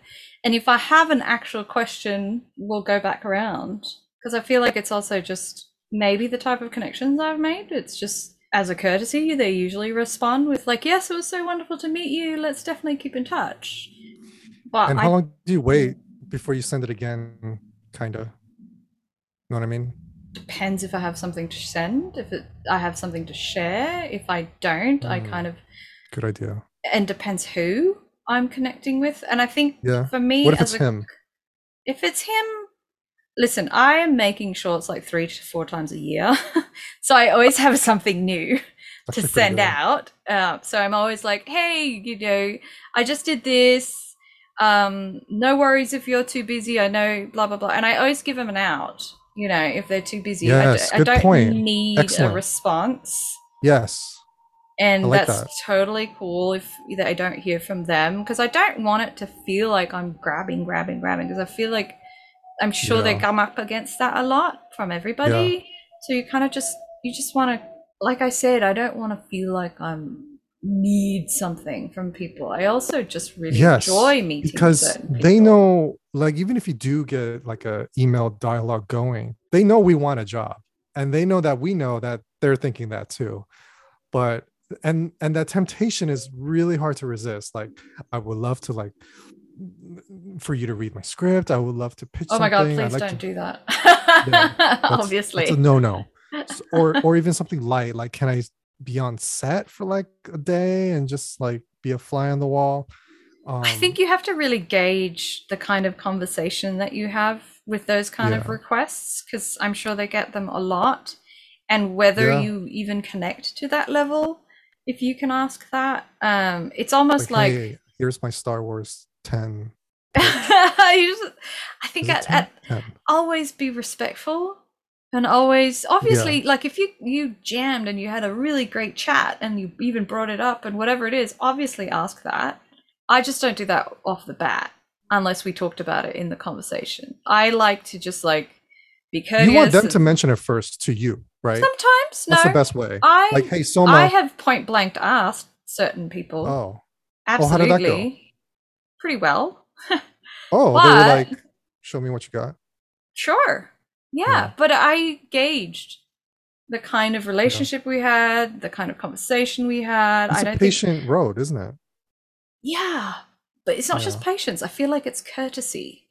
[SPEAKER 2] And if I have an actual question, we'll go back around. Because I feel like it's also just maybe the type of connections I've made. It's just as a courtesy, they usually respond with, like, yes, it was so wonderful to meet you. Let's definitely keep in touch. But
[SPEAKER 1] and
[SPEAKER 2] I
[SPEAKER 1] how long do you wait before you send it again? Kind of. You Know what I mean?
[SPEAKER 2] depends if I have something to send, if it, I have something to share. If I don't, I
[SPEAKER 1] Mm.
[SPEAKER 2] kind of
[SPEAKER 1] Good idea.
[SPEAKER 2] and depends who I'm connecting with. And I think
[SPEAKER 1] Yeah.
[SPEAKER 2] for me,
[SPEAKER 1] What if
[SPEAKER 2] as
[SPEAKER 1] it's
[SPEAKER 2] a-
[SPEAKER 1] him?
[SPEAKER 2] If it's him, listen, I am making shorts like three to four times a year, so I always have something new to send out. Uh, so I'm always like, hey, you know, I just did this. Um, no worries if you're too busy. I know, blah blah blah. And I always give them an out. You know, if they're too busy,
[SPEAKER 1] Yes,
[SPEAKER 2] I,
[SPEAKER 1] good
[SPEAKER 2] do, I don't
[SPEAKER 1] point.
[SPEAKER 2] need
[SPEAKER 1] Excellent.
[SPEAKER 2] a response.
[SPEAKER 1] Yes.
[SPEAKER 2] And
[SPEAKER 1] like
[SPEAKER 2] that's
[SPEAKER 1] that.
[SPEAKER 2] totally cool if I don't hear from them because I don't want it to feel like I'm grabbing, grabbing, grabbing because I feel like I'm sure they come up against that a lot from everybody. So you kind of just you just want to, like I said, I don't want to feel like I'm need something from people. I also just really
[SPEAKER 1] Yes,
[SPEAKER 2] enjoy meeting
[SPEAKER 1] because they know like even if you do get like a email dialogue going they know we want a job and they know that we know that they're thinking that too but and and that temptation is really hard to resist like i would love to like for you to read my script i would love to pitch
[SPEAKER 2] Oh my god,
[SPEAKER 1] something. I'd
[SPEAKER 2] please
[SPEAKER 1] like
[SPEAKER 2] don't
[SPEAKER 1] to-
[SPEAKER 2] do that.
[SPEAKER 1] That's-
[SPEAKER 2] Obviously.
[SPEAKER 1] that's no-no S- or or even something light like can i be on set for like a day and just like be a fly on the wall um,
[SPEAKER 2] I think you have to really gauge the kind of conversation that you have with those kind of requests because I'm sure they get them a lot. And whether
[SPEAKER 1] Yeah.
[SPEAKER 2] you even connect to that level, if you can ask that, um, it's almost like,
[SPEAKER 1] hey, here's my star wars 10
[SPEAKER 2] you just, I think
[SPEAKER 1] Is it
[SPEAKER 2] at,
[SPEAKER 1] 10?
[SPEAKER 2] at
[SPEAKER 1] 10.
[SPEAKER 2] always be respectful and always obviously like if you you jammed and you had a really great chat and you even brought it up and whatever it is obviously ask that. I just don't do that off the bat unless we talked about it in the conversation. I like to just like be courteous
[SPEAKER 1] you want them to mention it first to you right
[SPEAKER 2] sometimes no
[SPEAKER 1] that's the best way
[SPEAKER 2] i
[SPEAKER 1] like hey soma
[SPEAKER 2] i have point blank asked certain people
[SPEAKER 1] oh
[SPEAKER 2] absolutely
[SPEAKER 1] oh, how did that go?
[SPEAKER 2] pretty well
[SPEAKER 1] oh
[SPEAKER 2] But-
[SPEAKER 1] they were like show me what you got
[SPEAKER 2] Sure. Yeah,
[SPEAKER 1] Yeah.
[SPEAKER 2] but I gauged the kind of relationship we had, the kind of conversation we had.
[SPEAKER 1] it's
[SPEAKER 2] I
[SPEAKER 1] a
[SPEAKER 2] don't think
[SPEAKER 1] patient road isn't it
[SPEAKER 2] Yeah. But it's not just patience. I feel like it's courtesy.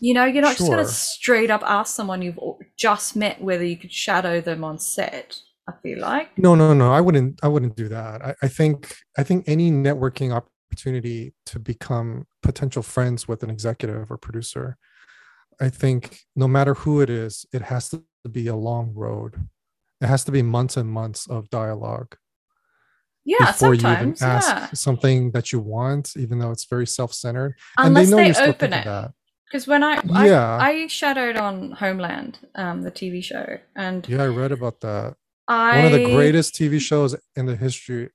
[SPEAKER 2] You know, you're not just going to straight up ask someone you've just met whether you could shadow them on set. I feel like.
[SPEAKER 1] no no no i wouldn't i wouldn't do that I, I think i think any networking opportunity to become potential friends with an executive or producer i think no matter who it is it has to be a long road it has to be months and months of dialogue
[SPEAKER 2] Yeah,
[SPEAKER 1] before you even ask
[SPEAKER 2] Yeah.
[SPEAKER 1] something that you want even though it's very self-centered
[SPEAKER 2] Unless
[SPEAKER 1] and they know
[SPEAKER 2] they
[SPEAKER 1] you're
[SPEAKER 2] open it.
[SPEAKER 1] that
[SPEAKER 2] Because when I, I
[SPEAKER 1] Yeah.
[SPEAKER 2] I shadowed on Homeland, um, the TV show, and
[SPEAKER 1] yeah i read about that.
[SPEAKER 2] I
[SPEAKER 1] one of the greatest tv shows in the history.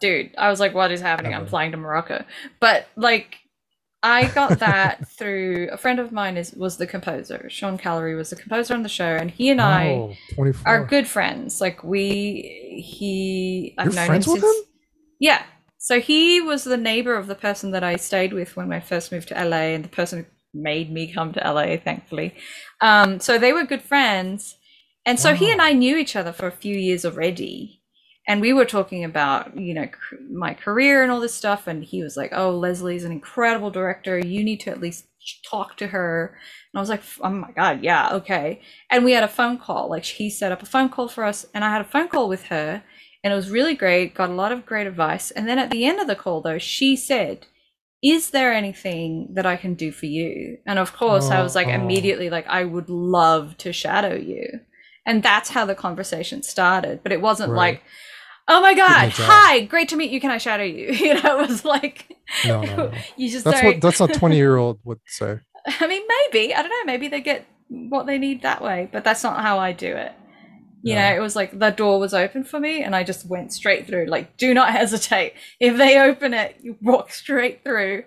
[SPEAKER 2] Dude i was like what is happening? I'm flying to morocco. But like i got that through a friend of mine is was the composer. Sean callery was the composer on the show and he and i
[SPEAKER 1] oh, 24
[SPEAKER 2] are good friends. Like we he i've
[SPEAKER 1] You're
[SPEAKER 2] known
[SPEAKER 1] friends
[SPEAKER 2] him
[SPEAKER 1] with
[SPEAKER 2] since
[SPEAKER 1] him?
[SPEAKER 2] yeah. So he was the neighbor of the person that i stayed with when i first moved to la and the person who made me come to la thankfully. Um so they were good friends. And so he and i knew each other for a few years already. And we were talking about you know my career and all this stuff. And he was like oh Lesli's an incredible director. You need to at least talk to her. And i was like oh my god yeah okay. And we had a phone call. Like he set up a phone call for us and i had a phone call with her. And it was really great got a lot of great advice. And then at the end of the call though she said is there anything that i can do for you and of course i was like
[SPEAKER 1] Oh.
[SPEAKER 2] immediately like i would love to shadow you and that's how the conversation started but it wasn't
[SPEAKER 1] Right.
[SPEAKER 2] like oh my god hi great to meet you can i shadow you you know it was like
[SPEAKER 1] No, no, no.
[SPEAKER 2] you just
[SPEAKER 1] that's
[SPEAKER 2] don't
[SPEAKER 1] what that's what 20 year old would say
[SPEAKER 2] I mean, maybe. I don't know. Maybe they get what they need that way, but that's not how I do it. You
[SPEAKER 1] Yeah.
[SPEAKER 2] know, it was like the door was open for me and I just went straight through. Like, do not hesitate. If they open it, you walk straight through.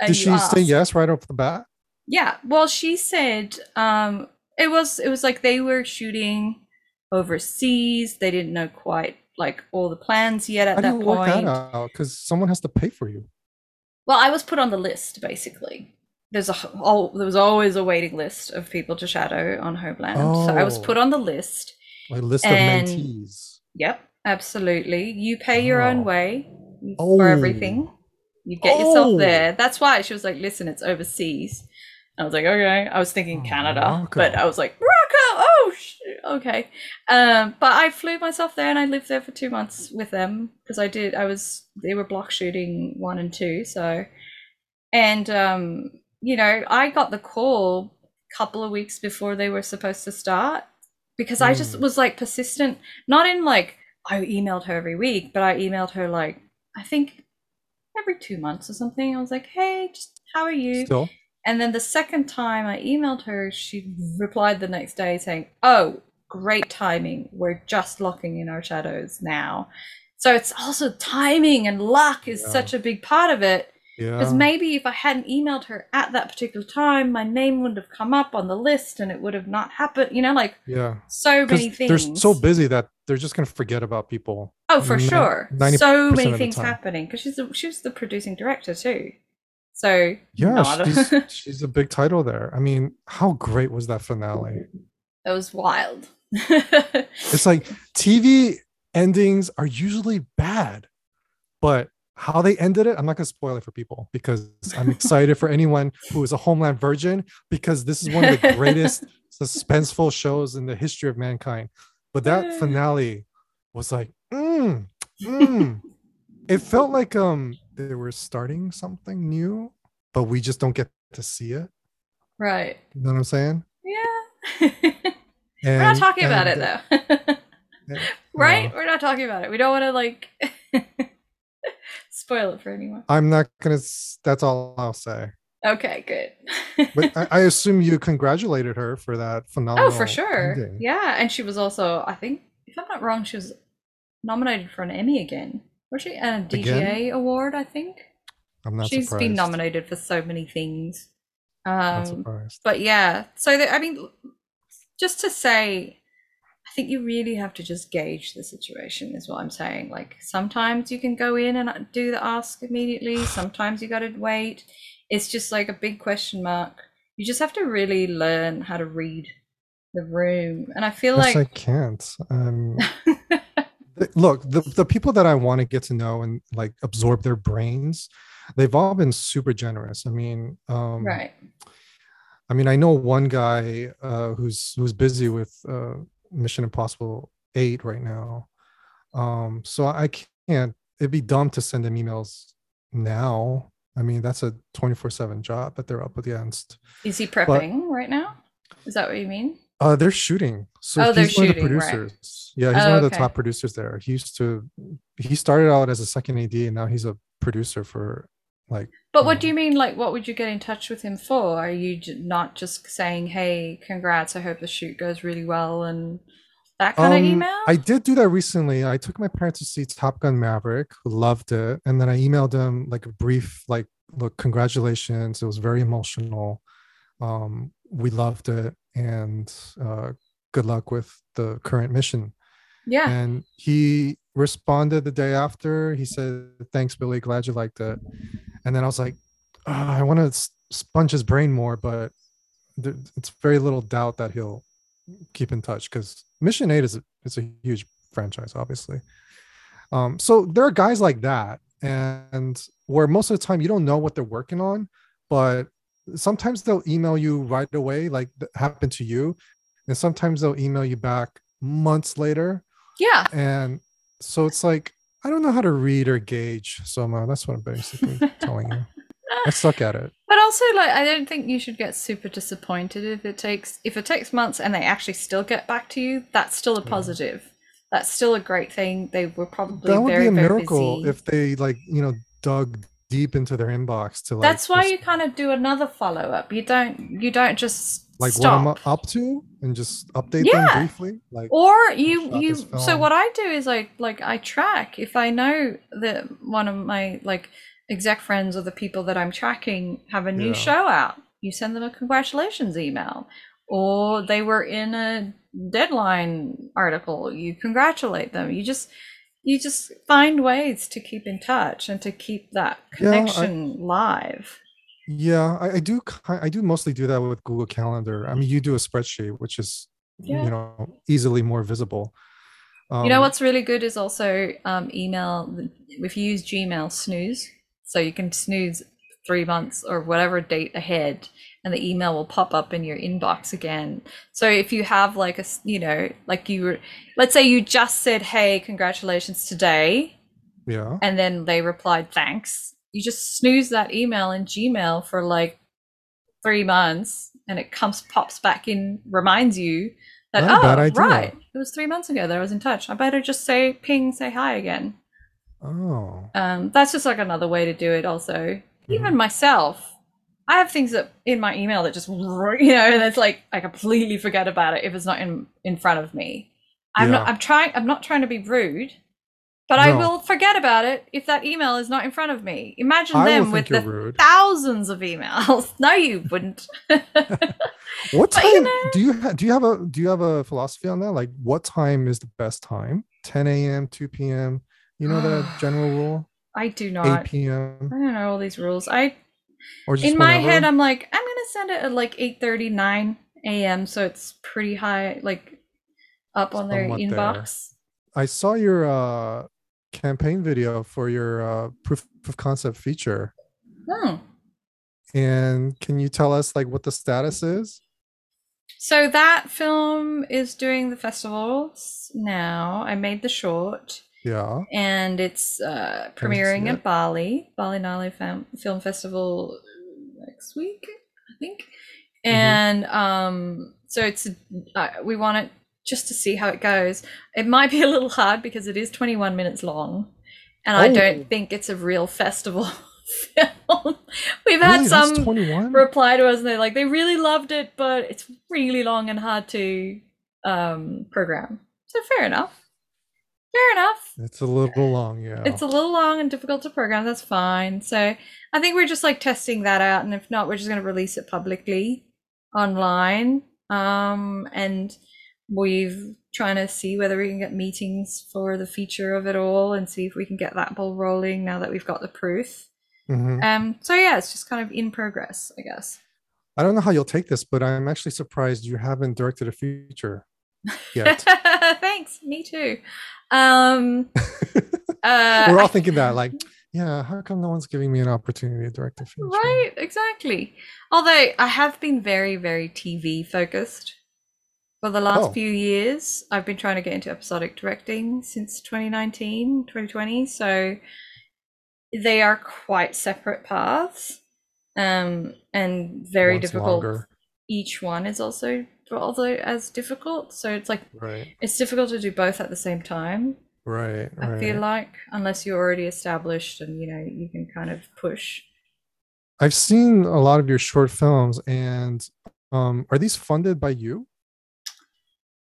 [SPEAKER 2] and
[SPEAKER 1] did she say yes right off the bat
[SPEAKER 2] Yeah. Well, she said um it was it was like they were shooting overseas. They didn't know quite like all the plans yet at
[SPEAKER 1] how do
[SPEAKER 2] that
[SPEAKER 1] work
[SPEAKER 2] point.
[SPEAKER 1] that out because someone has to pay for you
[SPEAKER 2] Well, I was put on the list basically. There's a oh, there was always a waiting list of people to shadow on Homeland, so I was
[SPEAKER 1] Oh.
[SPEAKER 2] put on the list.
[SPEAKER 1] A list
[SPEAKER 2] And-
[SPEAKER 1] of mentees
[SPEAKER 2] Yep, absolutely. You pay your own
[SPEAKER 1] Oh.
[SPEAKER 2] way
[SPEAKER 1] Oh.
[SPEAKER 2] for everything. You get yourself
[SPEAKER 1] Oh.
[SPEAKER 2] there. That's why she was like, "Listen, it's overseas." I was like, "Okay." I was thinking
[SPEAKER 1] Oh,
[SPEAKER 2] Canada,
[SPEAKER 1] Morocco.
[SPEAKER 2] but I was like, "Morocco." Oh, sh- okay. Um, but I flew myself there, and I lived there for two months with them because I did. I was they were block shooting one and two, so and um, you know, I got the call a couple of weeks before they were supposed to start because I just
[SPEAKER 1] Mm.
[SPEAKER 2] was like persistent, not in like I emailed her every week, but I emailed her like I think every two months or something. I was like, "Hey, just how are you?"
[SPEAKER 1] still
[SPEAKER 2] And then the second time I emailed her, she replied the next day saying, "Oh, great timing. We're just locking in our shadows now." So it's also timing and luck is
[SPEAKER 1] Yeah.
[SPEAKER 2] such a big part of it. Because
[SPEAKER 1] Yeah.
[SPEAKER 2] maybe if I hadn't emailed her at that particular time, my name wouldn't have come up on the list and it would have not happened. You know, like
[SPEAKER 1] Yeah.
[SPEAKER 2] so many things.
[SPEAKER 1] they're so busy that they're just gonna forget about people.
[SPEAKER 2] Oh, for
[SPEAKER 1] Ni-
[SPEAKER 2] sure. So many things happening because she's the, she's the producing director too. So
[SPEAKER 1] Yeah,
[SPEAKER 2] not-
[SPEAKER 1] she's she's a big title there. I mean, how great was that finale?
[SPEAKER 2] that was wild.
[SPEAKER 1] It's like TV endings are usually bad, but how they ended it, I'm not gonna spoil it for people because I'm excited for anyone who is a Homeland virgin because this is one of the greatest suspenseful shows in the history of mankind. But that finale was like, mm, mm. it felt like um they were starting something new, but we just don't get to see it.
[SPEAKER 2] right.
[SPEAKER 1] You know what I'm saying?
[SPEAKER 2] Yeah.
[SPEAKER 1] And,
[SPEAKER 2] We're not talking about it though. right?
[SPEAKER 1] no.
[SPEAKER 2] We're not talking about it. We don't want to like spoil it for anyone.
[SPEAKER 1] I'm not gonna. That's all I'll say.
[SPEAKER 2] Okay, good.
[SPEAKER 1] But I, I assume you congratulated her for that phenomenal.
[SPEAKER 2] oh, for sure.
[SPEAKER 1] ending.
[SPEAKER 2] Yeah, and she was also, I think, if I'm not wrong, she was nominated for an Emmy again. Was she? And a DGA
[SPEAKER 1] Again?
[SPEAKER 2] award, I think.
[SPEAKER 1] I'm not
[SPEAKER 2] She's
[SPEAKER 1] surprised.
[SPEAKER 2] been nominated for so many things.
[SPEAKER 1] Not
[SPEAKER 2] Um,
[SPEAKER 1] surprised.
[SPEAKER 2] but yeah, so the, I mean, just to say, I think you really have to just gauge the situation, is what I'm saying. Like sometimes you can go in and do the ask immediately, sometimes you got to wait. It's just like a big question mark. You just have to really learn how to read the room. And I feel
[SPEAKER 1] Yes, I can't. Um, th- look, the the people that I want to get to know and like absorb their brains, they've all been super generous. I mean, um,
[SPEAKER 2] right.
[SPEAKER 1] I mean, I know one guy uh, who's who's busy with uh, Mission Impossible Eight right now, um, so I can't. It'd be dumb to send him emails now. I mean, that's a twenty four seven job that they're up against.
[SPEAKER 2] Is he prepping right now? Is that what you mean?
[SPEAKER 1] Uh, they're shooting. So
[SPEAKER 2] Oh, they're
[SPEAKER 1] he's one of the
[SPEAKER 2] shooting, right.
[SPEAKER 1] producers. Yeah, he's
[SPEAKER 2] Oh,
[SPEAKER 1] one of the
[SPEAKER 2] okay.
[SPEAKER 1] top producers there. He used to. He started out as a second AD, and now he's a producer for like.
[SPEAKER 2] But what do you mean? Like, what would you get in touch with him for? Are you not just saying, "Hey, congrats! I hope the shoot goes really well," and that kind of
[SPEAKER 1] Um,
[SPEAKER 2] email?
[SPEAKER 1] I did do that recently. I took my parents to see Top Gun Maverick, loved it, and then I emailed them like a brief, like, "Look, congratulations! It was very emotional. Um, we loved it, and uh, good luck with the current mission."
[SPEAKER 2] yeah.
[SPEAKER 1] And he responded the day after. He said, "Thanks, Billy. Glad you liked it." And then I was like, "Ah, "I want to sponge his brain more, but there, it's very little doubt that he'll keep in touch because Mission Eight is a, it's a huge franchise, obviously. Um, so there are guys like that, and where most of the time you don't know what they're working on, but sometimes they'll email you right away, like that happened to you, and sometimes they'll email you back months later,
[SPEAKER 2] yeah.
[SPEAKER 1] and so it's like I don't know how to read or gauge. So uh, that's what I'm basically telling you. I suck at it.
[SPEAKER 2] But also, like, I don't think you should get super disappointed if it takes if it takes months and they actually still get back to you. That's still a
[SPEAKER 1] Yeah.
[SPEAKER 2] positive. That's still a great thing. They were probably
[SPEAKER 1] That would
[SPEAKER 2] very
[SPEAKER 1] be a miracle
[SPEAKER 2] busy.
[SPEAKER 1] if they like you know dug deep into their inbox to like.
[SPEAKER 2] That's why
[SPEAKER 1] res-
[SPEAKER 2] you kind of do another follow up. You don't you don't just
[SPEAKER 1] like
[SPEAKER 2] stop.
[SPEAKER 1] what I'm up to and just update
[SPEAKER 2] Yeah.
[SPEAKER 1] them briefly. Like
[SPEAKER 2] or you you so what i do is like like i track if i know that one of my like exec friends or the people that i'm tracking have a new
[SPEAKER 1] Yeah.
[SPEAKER 2] show out you send them a congratulations email or they were in a deadline article you congratulate them you just you just find ways to keep in touch and to keep that
[SPEAKER 1] Yeah, I-
[SPEAKER 2] connection live
[SPEAKER 1] yeah, I, I do. I do mostly do that with Google Calendar. I mean, you do a spreadsheet, which is
[SPEAKER 2] yeah
[SPEAKER 1] you know easily more visible. Um,
[SPEAKER 2] you know what's really good is also um, email. If you use Gmail, snooze, so you can snooze three months or whatever date ahead, and the email will pop up in your inbox again. So if you have like a you know, like you were, let's say you just said, "Hey, congratulations today,"
[SPEAKER 1] Yeah.
[SPEAKER 2] and then they replied, "Thanks." You just snooze that email in Gmail for like three months, and it comes pops back in, reminds you that
[SPEAKER 1] Not
[SPEAKER 2] oh right, it was three months ago that I was in touch. I better just say ping, say hi again.
[SPEAKER 1] Oh.
[SPEAKER 2] Um, that's just like another way to do it. Also,
[SPEAKER 1] Mm-hmm.
[SPEAKER 2] even myself, I have things that in my email that just you know, and it's like I completely forget about it if it's not in in front of me. I'm not. I'm trying. I'm not trying to be rude, But I will forget about it if that email is not in front of me. Imagine
[SPEAKER 1] I
[SPEAKER 2] them with the
[SPEAKER 1] rude.
[SPEAKER 2] thousands of emails. No, you wouldn't.
[SPEAKER 1] What time
[SPEAKER 2] you know-
[SPEAKER 1] do you ha- do you have a do you have a philosophy on that? Like, what time is the best time? 10 a.m., 2 p.m. You know the general rule?
[SPEAKER 2] I do not.
[SPEAKER 1] 8
[SPEAKER 2] not.
[SPEAKER 1] p.m.
[SPEAKER 2] I don't know all these rules. I
[SPEAKER 1] or just
[SPEAKER 2] in my
[SPEAKER 1] whenever?
[SPEAKER 2] head, I'm like, I'm gonna send it at like 8:30, 9 a.m. So it's pretty high, like up on their
[SPEAKER 1] Somewhat there.
[SPEAKER 2] inbox.
[SPEAKER 1] I saw your uh campaign video for your uh proof of concept feature.
[SPEAKER 2] Hmm.
[SPEAKER 1] And can you tell us like what the status is?
[SPEAKER 2] So that film is doing the festivals now. I made the short.
[SPEAKER 1] Yeah.
[SPEAKER 2] and it's uh,
[SPEAKER 1] Can I see
[SPEAKER 2] premiering
[SPEAKER 1] it?
[SPEAKER 2] at Bali, Balinale Film, Film Festival next week, I think.
[SPEAKER 1] Mm-hmm.
[SPEAKER 2] And um, so it's uh, we want it just to see how it goes. It might be a little hard because it is 21 minutes long, and I
[SPEAKER 1] Oh.
[SPEAKER 2] don't think it's a real festival film. We've had
[SPEAKER 1] Really?
[SPEAKER 2] Some
[SPEAKER 1] 21?
[SPEAKER 2] reply to us and they're like they really loved it but it's really long and hard to um program so fair enough fair enough
[SPEAKER 1] It's a little long, yeah.
[SPEAKER 2] it's a little long and difficult to program that's fine so i think we're just like testing that out and if not we're just going to release it publicly online um and we've trying to see whether we can get meetings for the feature of it all and see if we can get that ball rolling now that we've got the proof
[SPEAKER 1] Mhm.
[SPEAKER 2] um so yeah it's just kind of in progress i guess
[SPEAKER 1] I don't know how you'll take this, but I'm actually surprised you haven't directed a feature yet.
[SPEAKER 2] Thanks. Me too. Um, uh,
[SPEAKER 1] We're all thinking that, like, yeah, how come no one's giving me an opportunity to direct a feature?
[SPEAKER 2] right, exactly. Although I have been very, very TV focused for the last
[SPEAKER 1] Oh.
[SPEAKER 2] few years. I've been trying to get into episodic directing since 2019, 2020. So they are quite separate paths um, and very
[SPEAKER 1] One's
[SPEAKER 2] difficult.
[SPEAKER 1] longer.
[SPEAKER 2] Each one is also also as difficult. So it's like
[SPEAKER 1] Right,
[SPEAKER 2] it's difficult to do both at the same time.
[SPEAKER 1] right, right.
[SPEAKER 2] I feel like unless you're already established and you know you can kind of push.
[SPEAKER 1] I've seen a lot of your short films, and um, are these funded by you,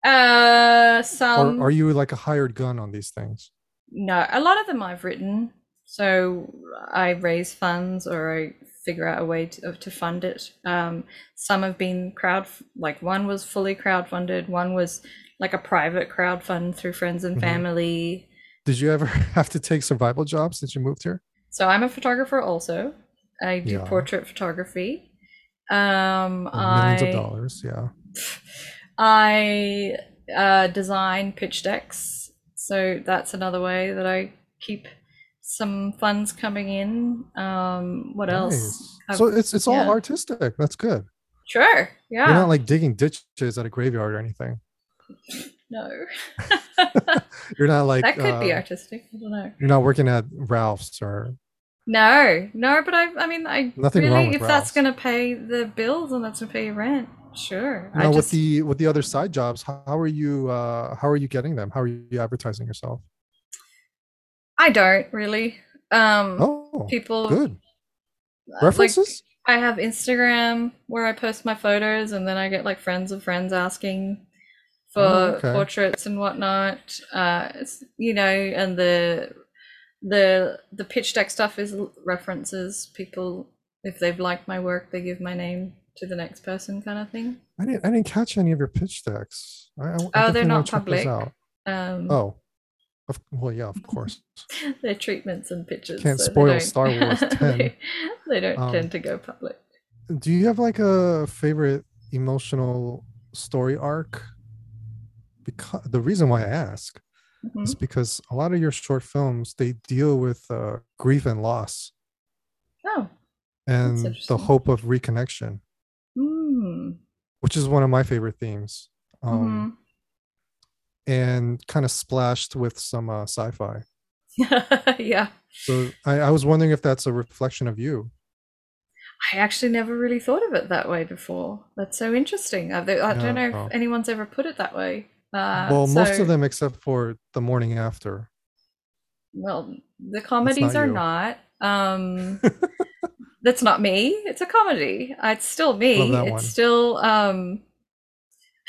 [SPEAKER 2] Uh, some
[SPEAKER 1] or are you like a hired gun on these things?
[SPEAKER 2] no, a lot of them I've written, so I raise funds or I figure out a way to, to fund it. Um, some have been crowd like one was fully crowdfunded, one was like a private crowdfund through friends and
[SPEAKER 1] Mhm.
[SPEAKER 2] family.
[SPEAKER 1] Did you ever have to take survival jobs since you moved here?
[SPEAKER 2] So I'm a photographer also. I do
[SPEAKER 1] Yeah.
[SPEAKER 2] portrait photography. Um,
[SPEAKER 1] millions
[SPEAKER 2] I
[SPEAKER 1] of dollars, yeah.
[SPEAKER 2] I uh, design pitch decks, so that's another way that I keep some funds coming in. Um, what else?
[SPEAKER 1] Nice.
[SPEAKER 2] have-
[SPEAKER 1] So it's it's all artistic. That's good.
[SPEAKER 2] Sure, yeah.
[SPEAKER 1] You're not like digging ditches at a graveyard or anything.
[SPEAKER 2] no,
[SPEAKER 1] You're not like
[SPEAKER 2] that could be
[SPEAKER 1] uh,
[SPEAKER 2] artistic. I don't know.
[SPEAKER 1] You're not working at Ralph's or
[SPEAKER 2] No, no, but I, I mean, I
[SPEAKER 1] Nothing
[SPEAKER 2] really,
[SPEAKER 1] wrong with
[SPEAKER 2] if that's gonna pay the bills and that's gonna pay your rent, sure.
[SPEAKER 1] you know, with the with the other side jobs. How, how are you? uh How are you getting them? How are you advertising yourself?
[SPEAKER 2] I don't really. Um,
[SPEAKER 1] Oh,
[SPEAKER 2] people
[SPEAKER 1] good
[SPEAKER 2] uh, like,
[SPEAKER 1] references.
[SPEAKER 2] I have Instagram where I post my photos, and then I get like friends of friends asking for
[SPEAKER 1] Oh, okay.
[SPEAKER 2] portraits and whatnot. Uh, you know, and the the the pitch deck stuff is references. People, if they've liked my work, they give my name to the next person, kind of thing.
[SPEAKER 1] I didn't I didn't catch any of your pitch decks. I, I-
[SPEAKER 2] Oh, they're not public. Um,
[SPEAKER 1] Oh, of, well, yeah, of course.
[SPEAKER 2] they're treatments and pictures.
[SPEAKER 1] Can't
[SPEAKER 2] so
[SPEAKER 1] spoil Star Wars 10.
[SPEAKER 2] they, they don't
[SPEAKER 1] Um,
[SPEAKER 2] tend to go public.
[SPEAKER 1] Do you have like a favorite emotional story arc? Because the reason why I ask
[SPEAKER 2] Mhm.
[SPEAKER 1] is because a lot of your short films they deal with uh, grief and loss
[SPEAKER 2] Oh,
[SPEAKER 1] and the hope of reconnection. Which is one of my favorite themes. Um,
[SPEAKER 2] Mhm.
[SPEAKER 1] and kind of splashed with some uh, sci-fi.
[SPEAKER 2] yeah.
[SPEAKER 1] So I, I was wondering if that's a reflection of you.
[SPEAKER 2] I actually never really thought of it that way before. That's so interesting. I, I don't know if anyone's ever put it that way. Uh,
[SPEAKER 1] well, most of them except for the morning after.
[SPEAKER 2] Well, the comedies
[SPEAKER 1] not
[SPEAKER 2] are
[SPEAKER 1] you.
[SPEAKER 2] not. Um, that's not me. It's a comedy. Uh, It's still me.
[SPEAKER 1] Love
[SPEAKER 2] it's
[SPEAKER 1] one.
[SPEAKER 2] still. Um,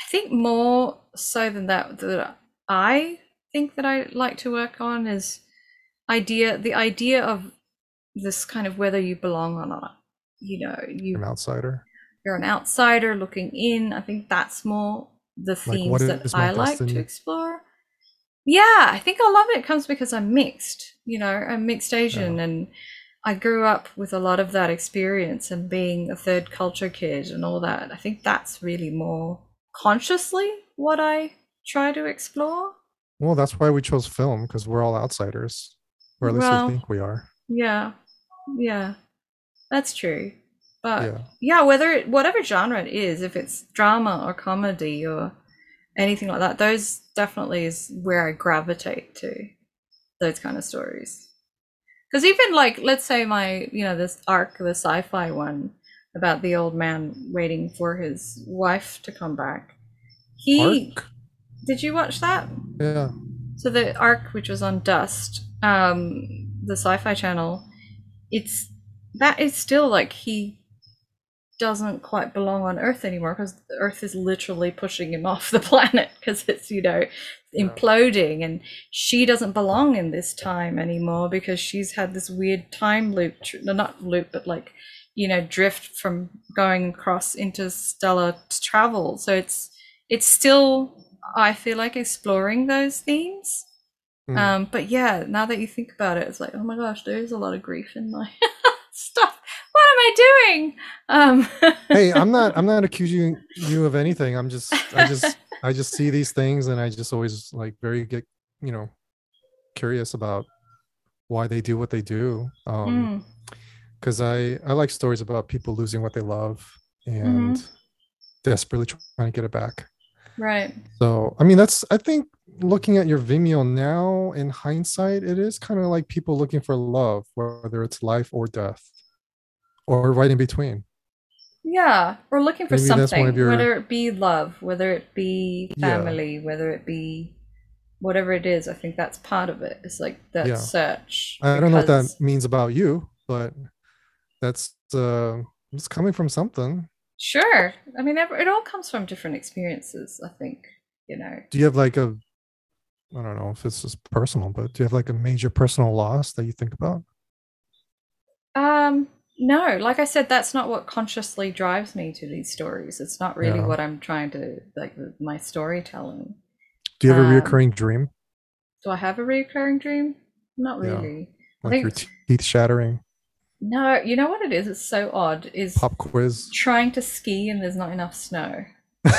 [SPEAKER 2] I think more so than that. That I think that I like to work on is idea the idea of this kind of whether you belong or not. You know, you
[SPEAKER 1] An outsider.
[SPEAKER 2] you're an outsider looking in. I think that's more the
[SPEAKER 1] Like,
[SPEAKER 2] themes
[SPEAKER 1] what
[SPEAKER 2] that I like to explore. Yeah, I think a lot of it comes because I'm mixed. You know, I'm mixed Asian, and I grew up with a lot of that experience and being a third culture kid and all that. I think that's really more consciously what I try to explore.
[SPEAKER 1] Well, that's why we chose film because we're all outsiders, or at least
[SPEAKER 2] Well,
[SPEAKER 1] we think we are.
[SPEAKER 2] Yeah, yeah, that's true. But
[SPEAKER 1] yeah.
[SPEAKER 2] yeah whether it whatever genre it is if it's drama or comedy or anything like that those definitely is where i gravitate to those kind of stories because even like let's say my you know this arc the sci-fi one about the old man waiting for his wife to come back he
[SPEAKER 1] Arc.
[SPEAKER 2] did you watch that
[SPEAKER 1] Yeah.
[SPEAKER 2] so the arc, which was on Dust, um, the Sci-Fi Channel, it's that is still like he doesn't quite belong on Earth anymore because the Earth is literally pushing him off the planet because it's you know imploding, and she doesn't belong in this time anymore because she's had this weird time loop, tr- not loop, but like you know drift from going across interstellar travel. So it's it's still I feel like exploring those themes.
[SPEAKER 1] Mm.
[SPEAKER 2] Um, but yeah, now that you think about it, it's like, oh my gosh, there is a lot of grief in my stuff. What am I doing? Um,
[SPEAKER 1] hey, I'm not. I'm not accusing you of anything. I'm just. I just. I just see these things, and I just always like very get. You know, curious about why they do what they do. Um,
[SPEAKER 2] Mm,
[SPEAKER 1] because I I like stories about people losing what they love and desperately trying to get it back.
[SPEAKER 2] right.
[SPEAKER 1] So I mean, that's I think looking at your Vimeo now in hindsight, it is kind of like people looking for love, whether it's life or death, or right in between.
[SPEAKER 2] Yeah, we're looking for
[SPEAKER 1] Maybe
[SPEAKER 2] something,
[SPEAKER 1] your-
[SPEAKER 2] whether it be love, whether it be
[SPEAKER 1] Yeah.
[SPEAKER 2] family, whether it be whatever it is. I think that's part of it. It's like that
[SPEAKER 1] Yeah.
[SPEAKER 2] search.
[SPEAKER 1] I don't know what that means about you, but that's uh it's coming from something.
[SPEAKER 2] Sure. I mean, it all comes from different experiences. I think you know.
[SPEAKER 1] Do you have like a I don't know if this is personal, but do you have like a major personal loss that you think about?
[SPEAKER 2] Um, no, like I said, that's not what consciously drives me to these stories. It's not really
[SPEAKER 1] Yeah.
[SPEAKER 2] what I'm trying to like my storytelling.
[SPEAKER 1] Do you have a
[SPEAKER 2] Um,
[SPEAKER 1] reoccurring dream?
[SPEAKER 2] Do I have a recurring dream? Not really. I
[SPEAKER 1] Like your teeth shattering,
[SPEAKER 2] No, you know what it is? It's so odd. Is
[SPEAKER 1] pop quiz.
[SPEAKER 2] trying to ski and there's not enough snow.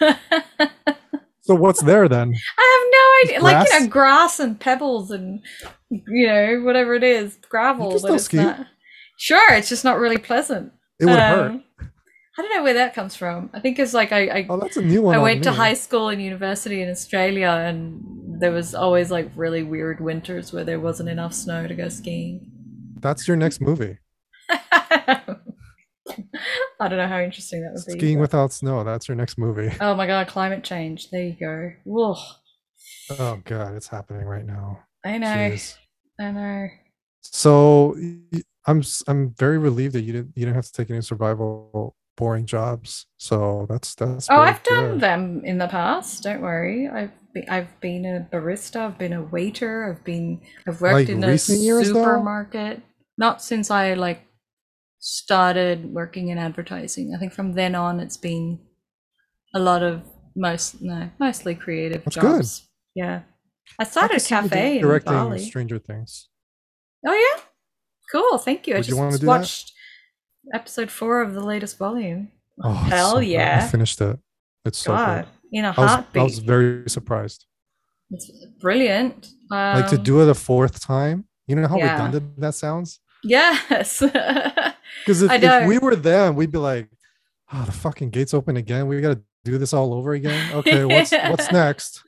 [SPEAKER 1] So what's there then?
[SPEAKER 2] I have no idea. Like you know, grass and pebbles and you know whatever it is, gravel.
[SPEAKER 1] can still
[SPEAKER 2] it's
[SPEAKER 1] ski.
[SPEAKER 2] not. Sure, it's just not really pleasant.
[SPEAKER 1] It would hurt.
[SPEAKER 2] Um, I don't know where that comes from. I think it's like I, I
[SPEAKER 1] Oh, that's a new one.
[SPEAKER 2] I
[SPEAKER 1] on
[SPEAKER 2] went to high school and university in Australia, and there was always like really weird winters where there wasn't enough snow to go skiing.
[SPEAKER 1] That's your next movie.
[SPEAKER 2] I don't know how interesting that would be.
[SPEAKER 1] Skiing without snow. That's your next movie.
[SPEAKER 2] Oh my god, climate change. There you go. Whoa.
[SPEAKER 1] Oh god, it's happening right now.
[SPEAKER 2] I know.
[SPEAKER 1] Jeez.
[SPEAKER 2] I know.
[SPEAKER 1] So I'm I'm very relieved that you didn't you didn't have to take any survival boring jobs. So that's that's.
[SPEAKER 2] Oh, I've done
[SPEAKER 1] good.
[SPEAKER 2] them in the past. Don't worry. I've be, I've been a barista. I've been a waiter. I've been I've worked
[SPEAKER 1] Like
[SPEAKER 2] in a
[SPEAKER 1] years, though?
[SPEAKER 2] supermarket. Not since I like started working in advertising. I think from then on, it's been a lot of most no mostly creative
[SPEAKER 1] That's good.
[SPEAKER 2] jobs. Yeah, I
[SPEAKER 1] I
[SPEAKER 2] started
[SPEAKER 1] can
[SPEAKER 2] a cafe in
[SPEAKER 1] directing
[SPEAKER 2] Bali.
[SPEAKER 1] Stranger Things.
[SPEAKER 2] Oh yeah, cool. Thank you. I
[SPEAKER 1] Would you
[SPEAKER 2] just
[SPEAKER 1] wanna do that?
[SPEAKER 2] watched episode four of the latest volume.
[SPEAKER 1] Oh,
[SPEAKER 2] Hell
[SPEAKER 1] so good. I finished it. It's so
[SPEAKER 2] God,
[SPEAKER 1] good.
[SPEAKER 2] in a
[SPEAKER 1] I was,
[SPEAKER 2] heartbeat.
[SPEAKER 1] I was very surprised.
[SPEAKER 2] It's brilliant. Um,
[SPEAKER 1] Like to do it a fourth time. You know how
[SPEAKER 2] yeah.
[SPEAKER 1] redundant that sounds?
[SPEAKER 2] Yes.
[SPEAKER 1] Because if, if we were them, we'd be like, "Oh, the fucking gates open again. We got to do this all over again." Okay, what's what's next?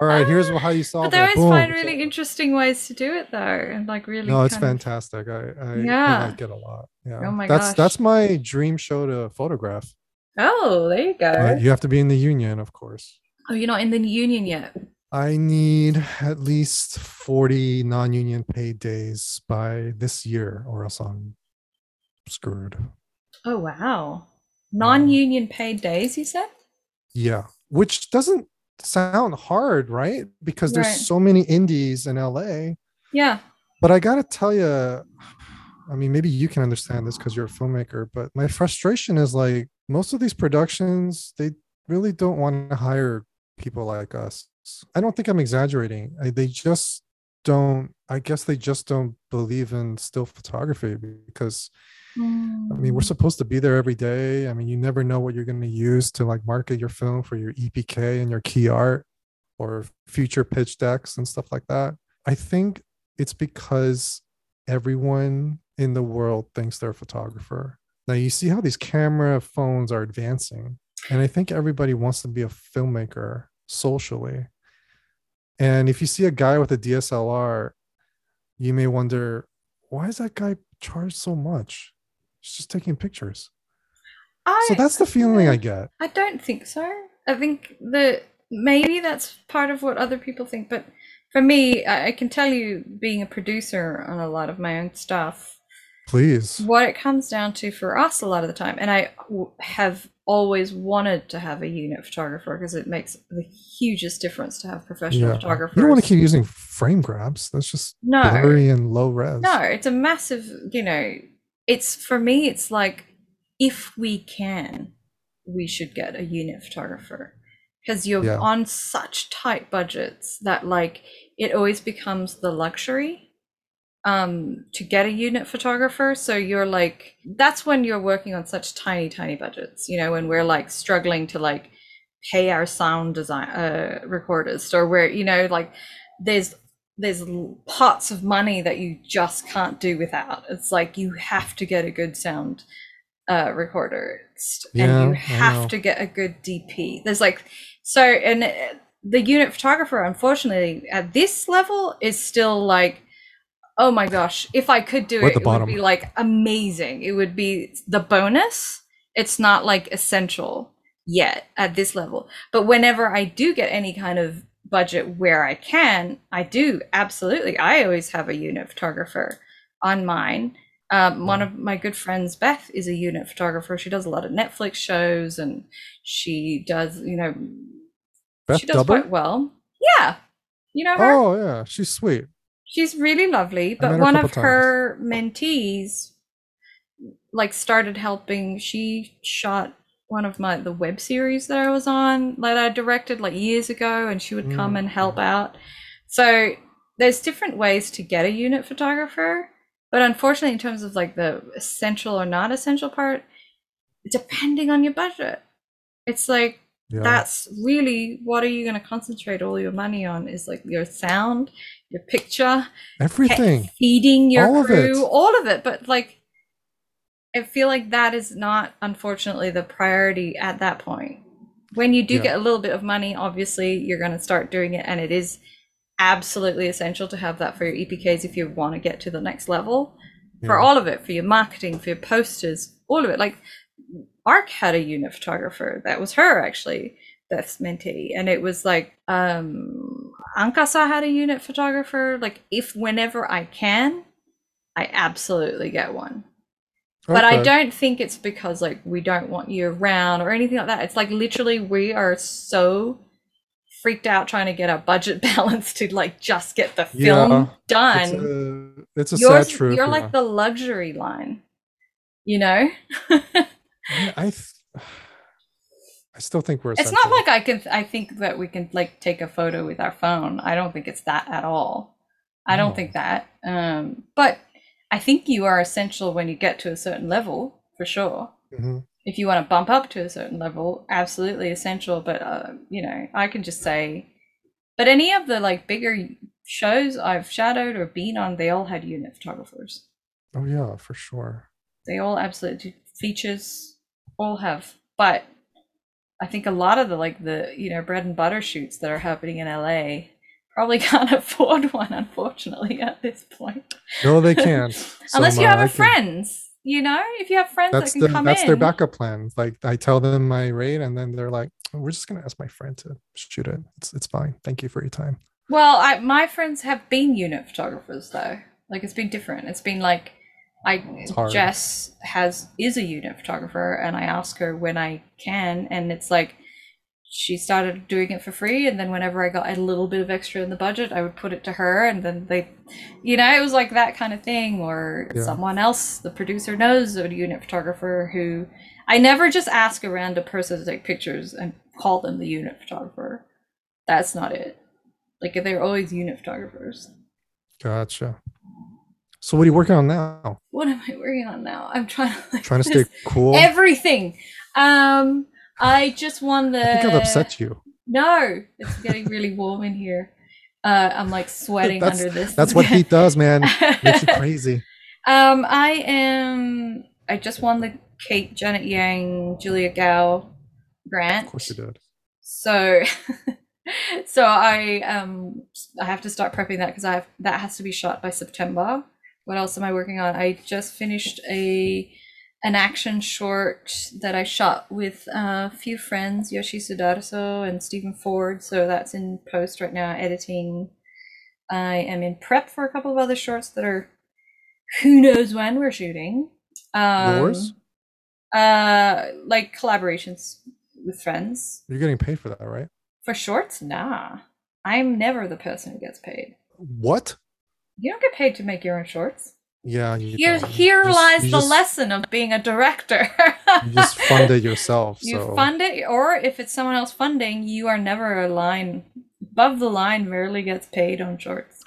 [SPEAKER 1] All right, here's how you solve
[SPEAKER 2] but they
[SPEAKER 1] it.
[SPEAKER 2] always
[SPEAKER 1] Boom,
[SPEAKER 2] find really interesting ways to do it though, and like really.
[SPEAKER 1] No, it's
[SPEAKER 2] kind of-
[SPEAKER 1] fantastic. I I,
[SPEAKER 2] Yeah.
[SPEAKER 1] I like it a lot. Yeah,
[SPEAKER 2] Oh my
[SPEAKER 1] that's
[SPEAKER 2] gosh.
[SPEAKER 1] that's my dream show to photograph.
[SPEAKER 2] Oh, there you go.
[SPEAKER 1] Uh, you have to be in the union, of course.
[SPEAKER 2] oh, you're not in the union yet.
[SPEAKER 1] I need at least 40 non-union paid days by this year, or else I'm screwed.
[SPEAKER 2] Oh wow. Um, non-union paid days, you said?
[SPEAKER 1] Yeah, which doesn't sound hard, right? Because there's
[SPEAKER 2] Right.
[SPEAKER 1] so many indies in LA.
[SPEAKER 2] Yeah.
[SPEAKER 1] But I gotta tell you, I mean, maybe you can understand this because you're a filmmaker, but my frustration is like most of these productions, they really don't want to hire people like us. I don't think I'm exaggerating. I, they just don't, I guess they just don't believe in still photography because I mean, we're
[SPEAKER 2] Mm.
[SPEAKER 1] supposed to be there every day. I mean, you never know what you're going to use to like market your film for your EPK and your key art or future pitch decks and stuff like that. I think it's because everyone in the world thinks they're a photographer. Now, you see how these camera phones are advancing, and I think everybody wants to be a filmmaker socially. And if you see a guy with a DSLR, you may wonder, why is that guy charged so much? He's just taking pictures.
[SPEAKER 2] I,
[SPEAKER 1] So that's the feeling I get.
[SPEAKER 2] I don't think so. I think that maybe that's part of what other people think, but for me, I, I can tell you, being a producer on a lot of my own stuff,
[SPEAKER 1] Please.
[SPEAKER 2] what it comes down to for us a lot of the time, and I have always wanted to have a unit photographer because it makes the hugest difference to have professional
[SPEAKER 1] Yeah.
[SPEAKER 2] photographers.
[SPEAKER 1] You don't want to keep using frame grabs. That's just
[SPEAKER 2] no,
[SPEAKER 1] blurry and low res.
[SPEAKER 2] No, it's a massive, you know, it's for me, it's like if we can, we should get a unit photographer because you're
[SPEAKER 1] Yeah.
[SPEAKER 2] on such tight budgets that like it always becomes the luxury um to get a unit photographer so you're like that's when you're working on such tiny tiny budgets you know when we're like struggling to like pay our sound design uh recorders or where you know like there's there's pots of money that you just can't do without. It's like you have to get a good sound uh, recorder,
[SPEAKER 1] Yeah,
[SPEAKER 2] and you have to get a good DP. There's like so, and uh, the unit photographer, unfortunately, at this level, is still like, oh my gosh, if I could do
[SPEAKER 1] We're
[SPEAKER 2] it, it would be like amazing. It would be the bonus. It's not like essential yet at this level. But whenever I do get any kind of budget where I can, I do absolutely. I always have a unit photographer on mine. Um, one of my good friends, Beth, is a unit photographer. She does a lot of Netflix shows and she does, you know,
[SPEAKER 1] Beth
[SPEAKER 2] she does
[SPEAKER 1] Dubber?
[SPEAKER 2] quite well. Yeah. You know her?
[SPEAKER 1] Oh yeah, she's sweet.
[SPEAKER 2] She's really lovely, but one of her mentees like started helping. She shot one of my the web series that I was on that I directed like years ago and she would come
[SPEAKER 1] Mm,
[SPEAKER 2] and help out. So there's different ways to get a unit photographer, but unfortunately in terms of like the essential or not essential part, depending on your budget. It's like
[SPEAKER 1] Yeah.
[SPEAKER 2] that's really what are you going to concentrate all your money on is like your sound your picture
[SPEAKER 1] Everything.
[SPEAKER 2] feeding your
[SPEAKER 1] All of
[SPEAKER 2] crew
[SPEAKER 1] it.
[SPEAKER 2] all of it but like i feel like that is not unfortunately the priority at that point when you do
[SPEAKER 1] Yeah.
[SPEAKER 2] get a little bit of money obviously you're going to start doing it and it is absolutely essential to have that for your epks if you want to get to the next level for all of it for your marketing for your posters all of it like arc had a unit photographer that was her actually beth's mentee and it was like um ankasa had a unit photographer like if whenever i can i absolutely get one. But i don't think it's because like we don't want you around or anything like that. It's like literally we are so freaked out trying to get our budget balance to like just get the film
[SPEAKER 1] Yeah,
[SPEAKER 2] done
[SPEAKER 1] It's a, it's a
[SPEAKER 2] yours,
[SPEAKER 1] sad truth.
[SPEAKER 2] you're
[SPEAKER 1] yeah.
[SPEAKER 2] like the luxury line you know?
[SPEAKER 1] I, I, th- I still think we're.
[SPEAKER 2] it's not like i can i think that we can like take a photo with our phone i don't think it's that at all i don't think that um but i think you are essential when you get to a certain level for sure
[SPEAKER 1] Mhm.
[SPEAKER 2] if you want to bump up to a certain level absolutely essential but uh, you know i can just say but any of the like bigger shows i've shadowed or been on they all had unit photographers
[SPEAKER 1] Oh yeah, for sure.
[SPEAKER 2] they all absolutely features all have but i think a lot of the like the you know bread and butter shoots that are happening in la probably can't afford one unfortunately at this point
[SPEAKER 1] No, they can't.
[SPEAKER 2] unless you have a friends you know if you have friends
[SPEAKER 1] That's
[SPEAKER 2] that can
[SPEAKER 1] the
[SPEAKER 2] come
[SPEAKER 1] that's
[SPEAKER 2] in
[SPEAKER 1] their backup plan. Like I tell them my rate, and then they're like, "Oh, "We're just gonna ask my friend to shoot it. It's it's fine. Thank you for your time."
[SPEAKER 2] Well, I, my friends have been unit photographers though. Like it's been different. It's been like I. Jess has is a unit photographer and I ask her when I can and it's like she started doing it for free and then whenever i got a little bit of extra in the budget i would put it to her and then they you know it was like that kind of thing or
[SPEAKER 1] Yeah.
[SPEAKER 2] someone else the producer knows a unit photographer who i never just ask a random person to take pictures and call them the unit photographer that's not it like they're always unit photographers
[SPEAKER 1] Gotcha. So what are you working on now?
[SPEAKER 2] what am i working on now i'm trying to like,
[SPEAKER 1] Trying to stay cool.
[SPEAKER 2] everything um i just won the
[SPEAKER 1] I think I've upset you.
[SPEAKER 2] No, it's getting really warm in here. Uh, I'm like sweating
[SPEAKER 1] That's-
[SPEAKER 2] under this.
[SPEAKER 1] That's what heat does, man. Makes you crazy.
[SPEAKER 2] um, I am. I just won the Kate Janet Yang Julia Gao grant.
[SPEAKER 1] Of course you did.
[SPEAKER 2] So, so I um I have to start prepping that because I have that has to be shot by September. What else am I working on? I just finished a an action short that I shot with a few friends, Yoshi Sudarso and Stephen Ford. So that's in post right now, editing. I am in prep for a couple of other shorts that are who knows when we're shooting. Um,
[SPEAKER 1] Yours?
[SPEAKER 2] Uh, like collaborations with friends.
[SPEAKER 1] You're getting paid for that, right?
[SPEAKER 2] For shorts? Nah. I'm never the person who gets paid.
[SPEAKER 1] What?
[SPEAKER 2] You don't get paid to make your own shorts.
[SPEAKER 1] Yeah, you
[SPEAKER 2] Here,
[SPEAKER 1] don't.
[SPEAKER 2] here
[SPEAKER 1] You
[SPEAKER 2] lies the
[SPEAKER 1] just-
[SPEAKER 2] lesson of being a director.
[SPEAKER 1] You just fund it yourself.
[SPEAKER 2] You
[SPEAKER 1] so
[SPEAKER 2] fund it, or if it's someone else funding, you are never a line above the line. Rarely gets paid on shorts.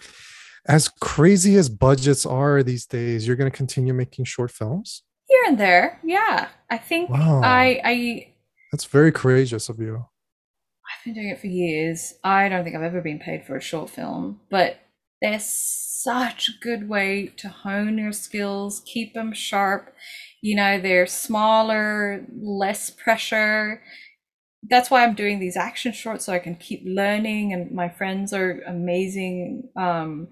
[SPEAKER 1] as crazy as budgets are these days, you're going to continue making short films.
[SPEAKER 2] Here and there, yeah. I think
[SPEAKER 1] Wow.
[SPEAKER 2] I I
[SPEAKER 1] That's very courageous of you.
[SPEAKER 2] I've been doing it for years. I don't think I've ever been paid for a short film, but they're such a good way to hone your skills, keep them sharp. You know, they're smaller, less pressure. That's why I'm doing these action shorts so I can keep learning. And my friends are amazing um,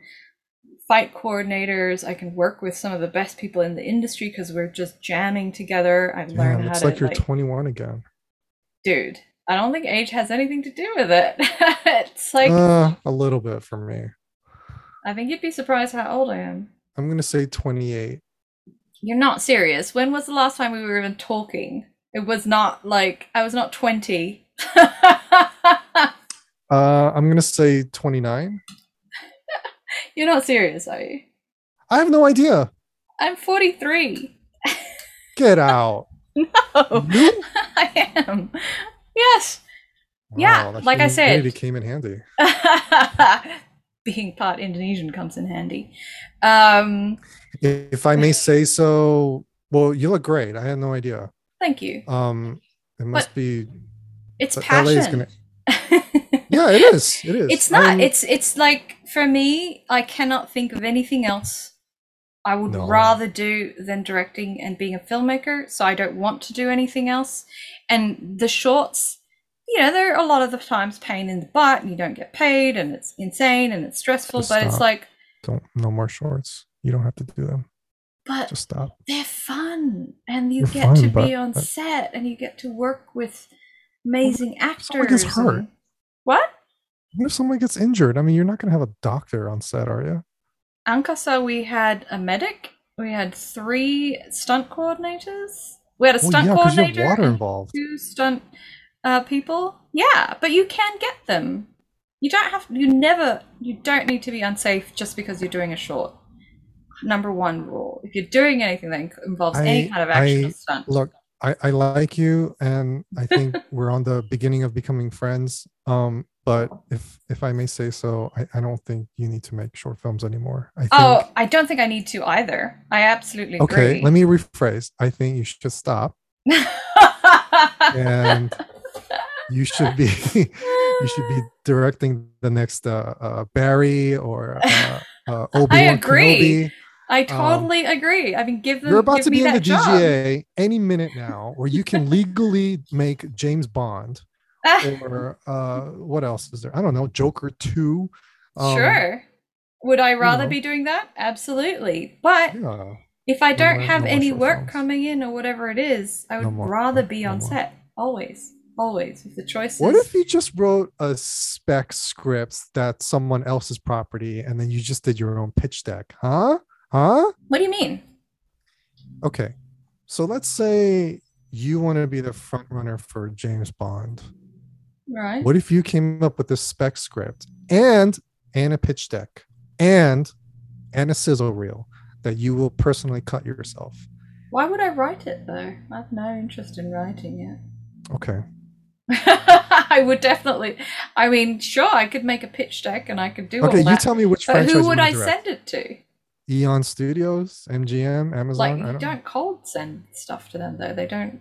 [SPEAKER 2] fight coordinators. I can work with some of the best people in the industry because we're just jamming together. I've
[SPEAKER 1] Yeah,
[SPEAKER 2] learned
[SPEAKER 1] it
[SPEAKER 2] how
[SPEAKER 1] looks
[SPEAKER 2] to
[SPEAKER 1] like you're
[SPEAKER 2] like,
[SPEAKER 1] 21 again.
[SPEAKER 2] dude i don't think age has anything to do with it it's like
[SPEAKER 1] uh, a little bit for me.
[SPEAKER 2] I think you'd be surprised how old i am
[SPEAKER 1] I'm going to say 28.
[SPEAKER 2] you're not serious when was the last time we were even talking it was not like i was not 20
[SPEAKER 1] Uh, I'm going to say 29.
[SPEAKER 2] you're not serious are you
[SPEAKER 1] I have no idea.
[SPEAKER 2] i'm 43
[SPEAKER 1] Get out. You?
[SPEAKER 2] i am yes Yeah,
[SPEAKER 1] that
[SPEAKER 2] like I said.
[SPEAKER 1] humidity came in handy.
[SPEAKER 2] Being part indonesian comes in handy um
[SPEAKER 1] If I may say so, well, you look great. I had no idea.
[SPEAKER 2] thank you
[SPEAKER 1] Um, it must be.
[SPEAKER 2] it's
[SPEAKER 1] but LA is
[SPEAKER 2] passion
[SPEAKER 1] Yeah, it is. It is.
[SPEAKER 2] it's not
[SPEAKER 1] I'm-
[SPEAKER 2] it's it's like for me i cannot think of anything else i would
[SPEAKER 1] No.
[SPEAKER 2] rather do than directing and being a filmmaker so i don't want to do anything else and the shorts you know there are a lot of the times pain in the butt and you don't get paid and it's insane and it's stressful
[SPEAKER 1] Just
[SPEAKER 2] but it's like
[SPEAKER 1] don't no more shorts. You don't have to do them.
[SPEAKER 2] but
[SPEAKER 1] Just stop.
[SPEAKER 2] they're fun and you
[SPEAKER 1] They're
[SPEAKER 2] get to
[SPEAKER 1] fun,
[SPEAKER 2] be on
[SPEAKER 1] but-
[SPEAKER 2] set and you get to work with amazing actors
[SPEAKER 1] someone gets hurt?
[SPEAKER 2] and- what
[SPEAKER 1] What if someone gets injured? I mean, you're not going to have a doctor on set, are you?
[SPEAKER 2] Ankasa, we had a medic. We had three stunt coordinators. We had a
[SPEAKER 1] Well,
[SPEAKER 2] stunt
[SPEAKER 1] yeah, you have
[SPEAKER 2] coordinator
[SPEAKER 1] water involved.
[SPEAKER 2] two stunt uh, people. Yeah, but you can get them. You don't have. You never. You don't need to be unsafe just because you're doing a short. Number one rule: if you're doing anything that involves any kind of action
[SPEAKER 1] I-
[SPEAKER 2] or stunt,
[SPEAKER 1] Look, I, I like you, and I think we're on the beginning of becoming friends. Um, but if if I may say so, I, I don't think you need to make short films anymore. I think.
[SPEAKER 2] oh, I don't think I need to either. I absolutely agree.
[SPEAKER 1] okay,
[SPEAKER 2] agree.
[SPEAKER 1] let me rephrase. I think you should stop, and you should be you should be directing the next uh, uh Barry or uh, uh Obi Wan
[SPEAKER 2] agree.
[SPEAKER 1] Kenobi.
[SPEAKER 2] I totally agree. I mean, give them.
[SPEAKER 1] You're about
[SPEAKER 2] give
[SPEAKER 1] to be in the
[SPEAKER 2] DGA job.
[SPEAKER 1] Any minute now, where you can legally make James Bond or uh what else is there? I don't know, Joker 2. Um,
[SPEAKER 2] sure. Would I rather
[SPEAKER 1] know.
[SPEAKER 2] be doing that? Absolutely. But
[SPEAKER 1] Yeah.
[SPEAKER 2] if I don't
[SPEAKER 1] more-
[SPEAKER 2] have
[SPEAKER 1] no
[SPEAKER 2] any work
[SPEAKER 1] films.
[SPEAKER 2] coming in or whatever it is, I would
[SPEAKER 1] No
[SPEAKER 2] rather be
[SPEAKER 1] No
[SPEAKER 2] on set. Always. Always. If the choice
[SPEAKER 1] What if you just wrote a spec script that's someone else's property and then you just did your own pitch deck? Huh? Huh?
[SPEAKER 2] What do you mean?
[SPEAKER 1] Okay. So let's say you want to be the front runner for James Bond.
[SPEAKER 2] Right.
[SPEAKER 1] What if you came up with this spec script and and a pitch deck and and a sizzle reel that you will personally cut yourself?
[SPEAKER 2] Why would I write it though? I have no interest in writing it.
[SPEAKER 1] Okay.
[SPEAKER 2] I would definitely. I mean, sure, I could make a pitch deck and I could do
[SPEAKER 1] Okay, you
[SPEAKER 2] that.
[SPEAKER 1] tell me which
[SPEAKER 2] but who would I
[SPEAKER 1] direct.
[SPEAKER 2] send it to?
[SPEAKER 1] Eon Studios, MGM, Amazon.
[SPEAKER 2] Like,
[SPEAKER 1] I
[SPEAKER 2] you
[SPEAKER 1] don't,
[SPEAKER 2] don't cold send stuff to them though. They don't.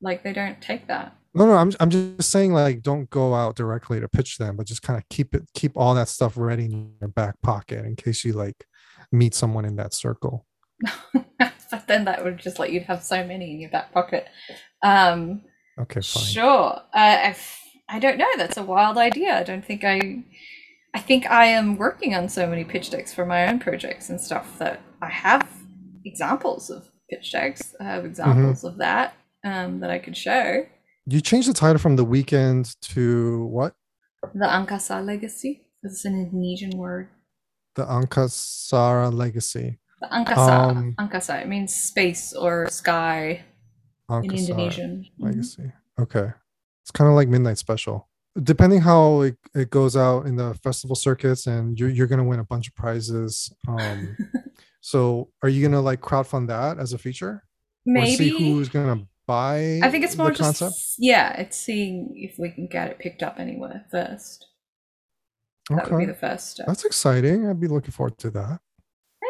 [SPEAKER 2] Like, they don't take that.
[SPEAKER 1] No, no, I'm I'm just saying like don't go out directly to pitch them, but just kind of keep it keep all that stuff ready in your back pocket in case you like meet someone in that circle.
[SPEAKER 2] but then that would just like you'd have so many in your back pocket. Um,
[SPEAKER 1] Okay, fine.
[SPEAKER 2] Sure. Uh, if, I don't know. That's a wild idea. I don't think I. I think I am working on so many pitch decks for my own projects and stuff that I have examples of pitch decks. I have examples of that um, that I could show.
[SPEAKER 1] You changed the title from the weekend to what?
[SPEAKER 2] The Angkasa Legacy. It's an Indonesian word.
[SPEAKER 1] The Ankasara Legacy.
[SPEAKER 2] The Angkasa.
[SPEAKER 1] Um,
[SPEAKER 2] Angkasa. It means space or sky in Indonesian. Mhm.
[SPEAKER 1] Legacy. Okay. It's kind of like Midnight Special. Depending how it, it goes out in the festival circuits and you're, you're going to win a bunch of prizes. Um, so are you going to like crowdfund that as a feature? Or see
[SPEAKER 2] Maybe.
[SPEAKER 1] who's going to buy
[SPEAKER 2] I think it's more just
[SPEAKER 1] concept?
[SPEAKER 2] yeah, it's seeing if we can get it picked up anywhere first. That would be the first step.
[SPEAKER 1] That's exciting. I'd be looking forward to that.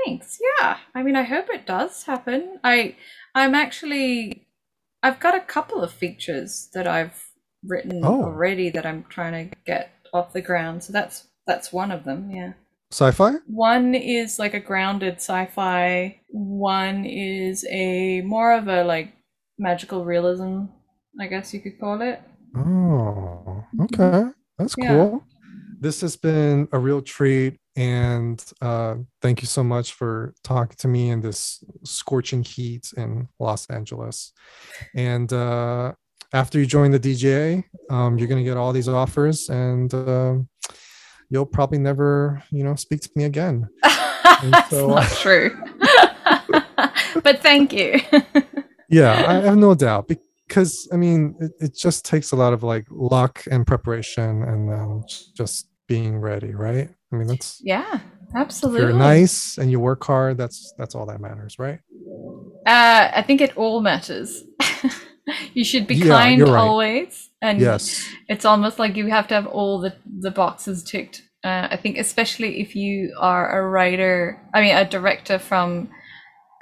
[SPEAKER 2] Thanks. Yeah. I mean, I hope it does happen. I I'm actually I've got a couple of features that I've written
[SPEAKER 1] Oh.
[SPEAKER 2] already that I'm trying to get off the ground. So that's that's one of them. Yeah.
[SPEAKER 1] Sci-fi?
[SPEAKER 2] One is like a grounded sci-fi. One is a more of a like magical realism, I guess you could call it.
[SPEAKER 1] Oh, okay. Mm-hmm. That's
[SPEAKER 2] Yeah.
[SPEAKER 1] cool. This has been a real treat. And uh, thank you so much for talking to me in this scorching heat in Los Angeles. And uh, after you join the DGA, um, you're going to get all these offers and um you'll probably never, you know, speak to me again.
[SPEAKER 2] That's
[SPEAKER 1] so-
[SPEAKER 2] not true. but thank you.
[SPEAKER 1] Yeah, I have no doubt because I mean, it, it just takes a lot of like luck and preparation and then just being ready, right? I mean, that's
[SPEAKER 2] yeah, absolutely.
[SPEAKER 1] you're nice and you work hard, that's that's all that matters, right?
[SPEAKER 2] Uh, I think it all matters. you should be
[SPEAKER 1] Yeah,
[SPEAKER 2] kind
[SPEAKER 1] right.
[SPEAKER 2] always, and
[SPEAKER 1] Yes.
[SPEAKER 2] it's almost like you have to have all the the boxes ticked. Uh, I think especially if you are a writer, I mean a director from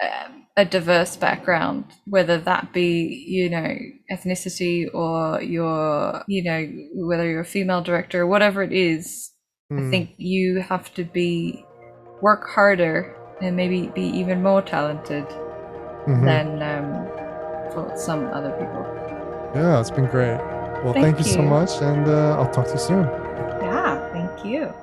[SPEAKER 2] uh, a diverse background, whether that be you know ethnicity or your you know whether you're a female director or whatever it is. I
[SPEAKER 1] Mm,
[SPEAKER 2] think you have to be work harder and maybe be even more talented
[SPEAKER 1] mhm.
[SPEAKER 2] than um, for some other people.
[SPEAKER 1] Yeah, it's been great. Well,
[SPEAKER 2] Thank
[SPEAKER 1] thank, you so much, and uh, I'll talk to you soon.
[SPEAKER 2] Yeah, thank you.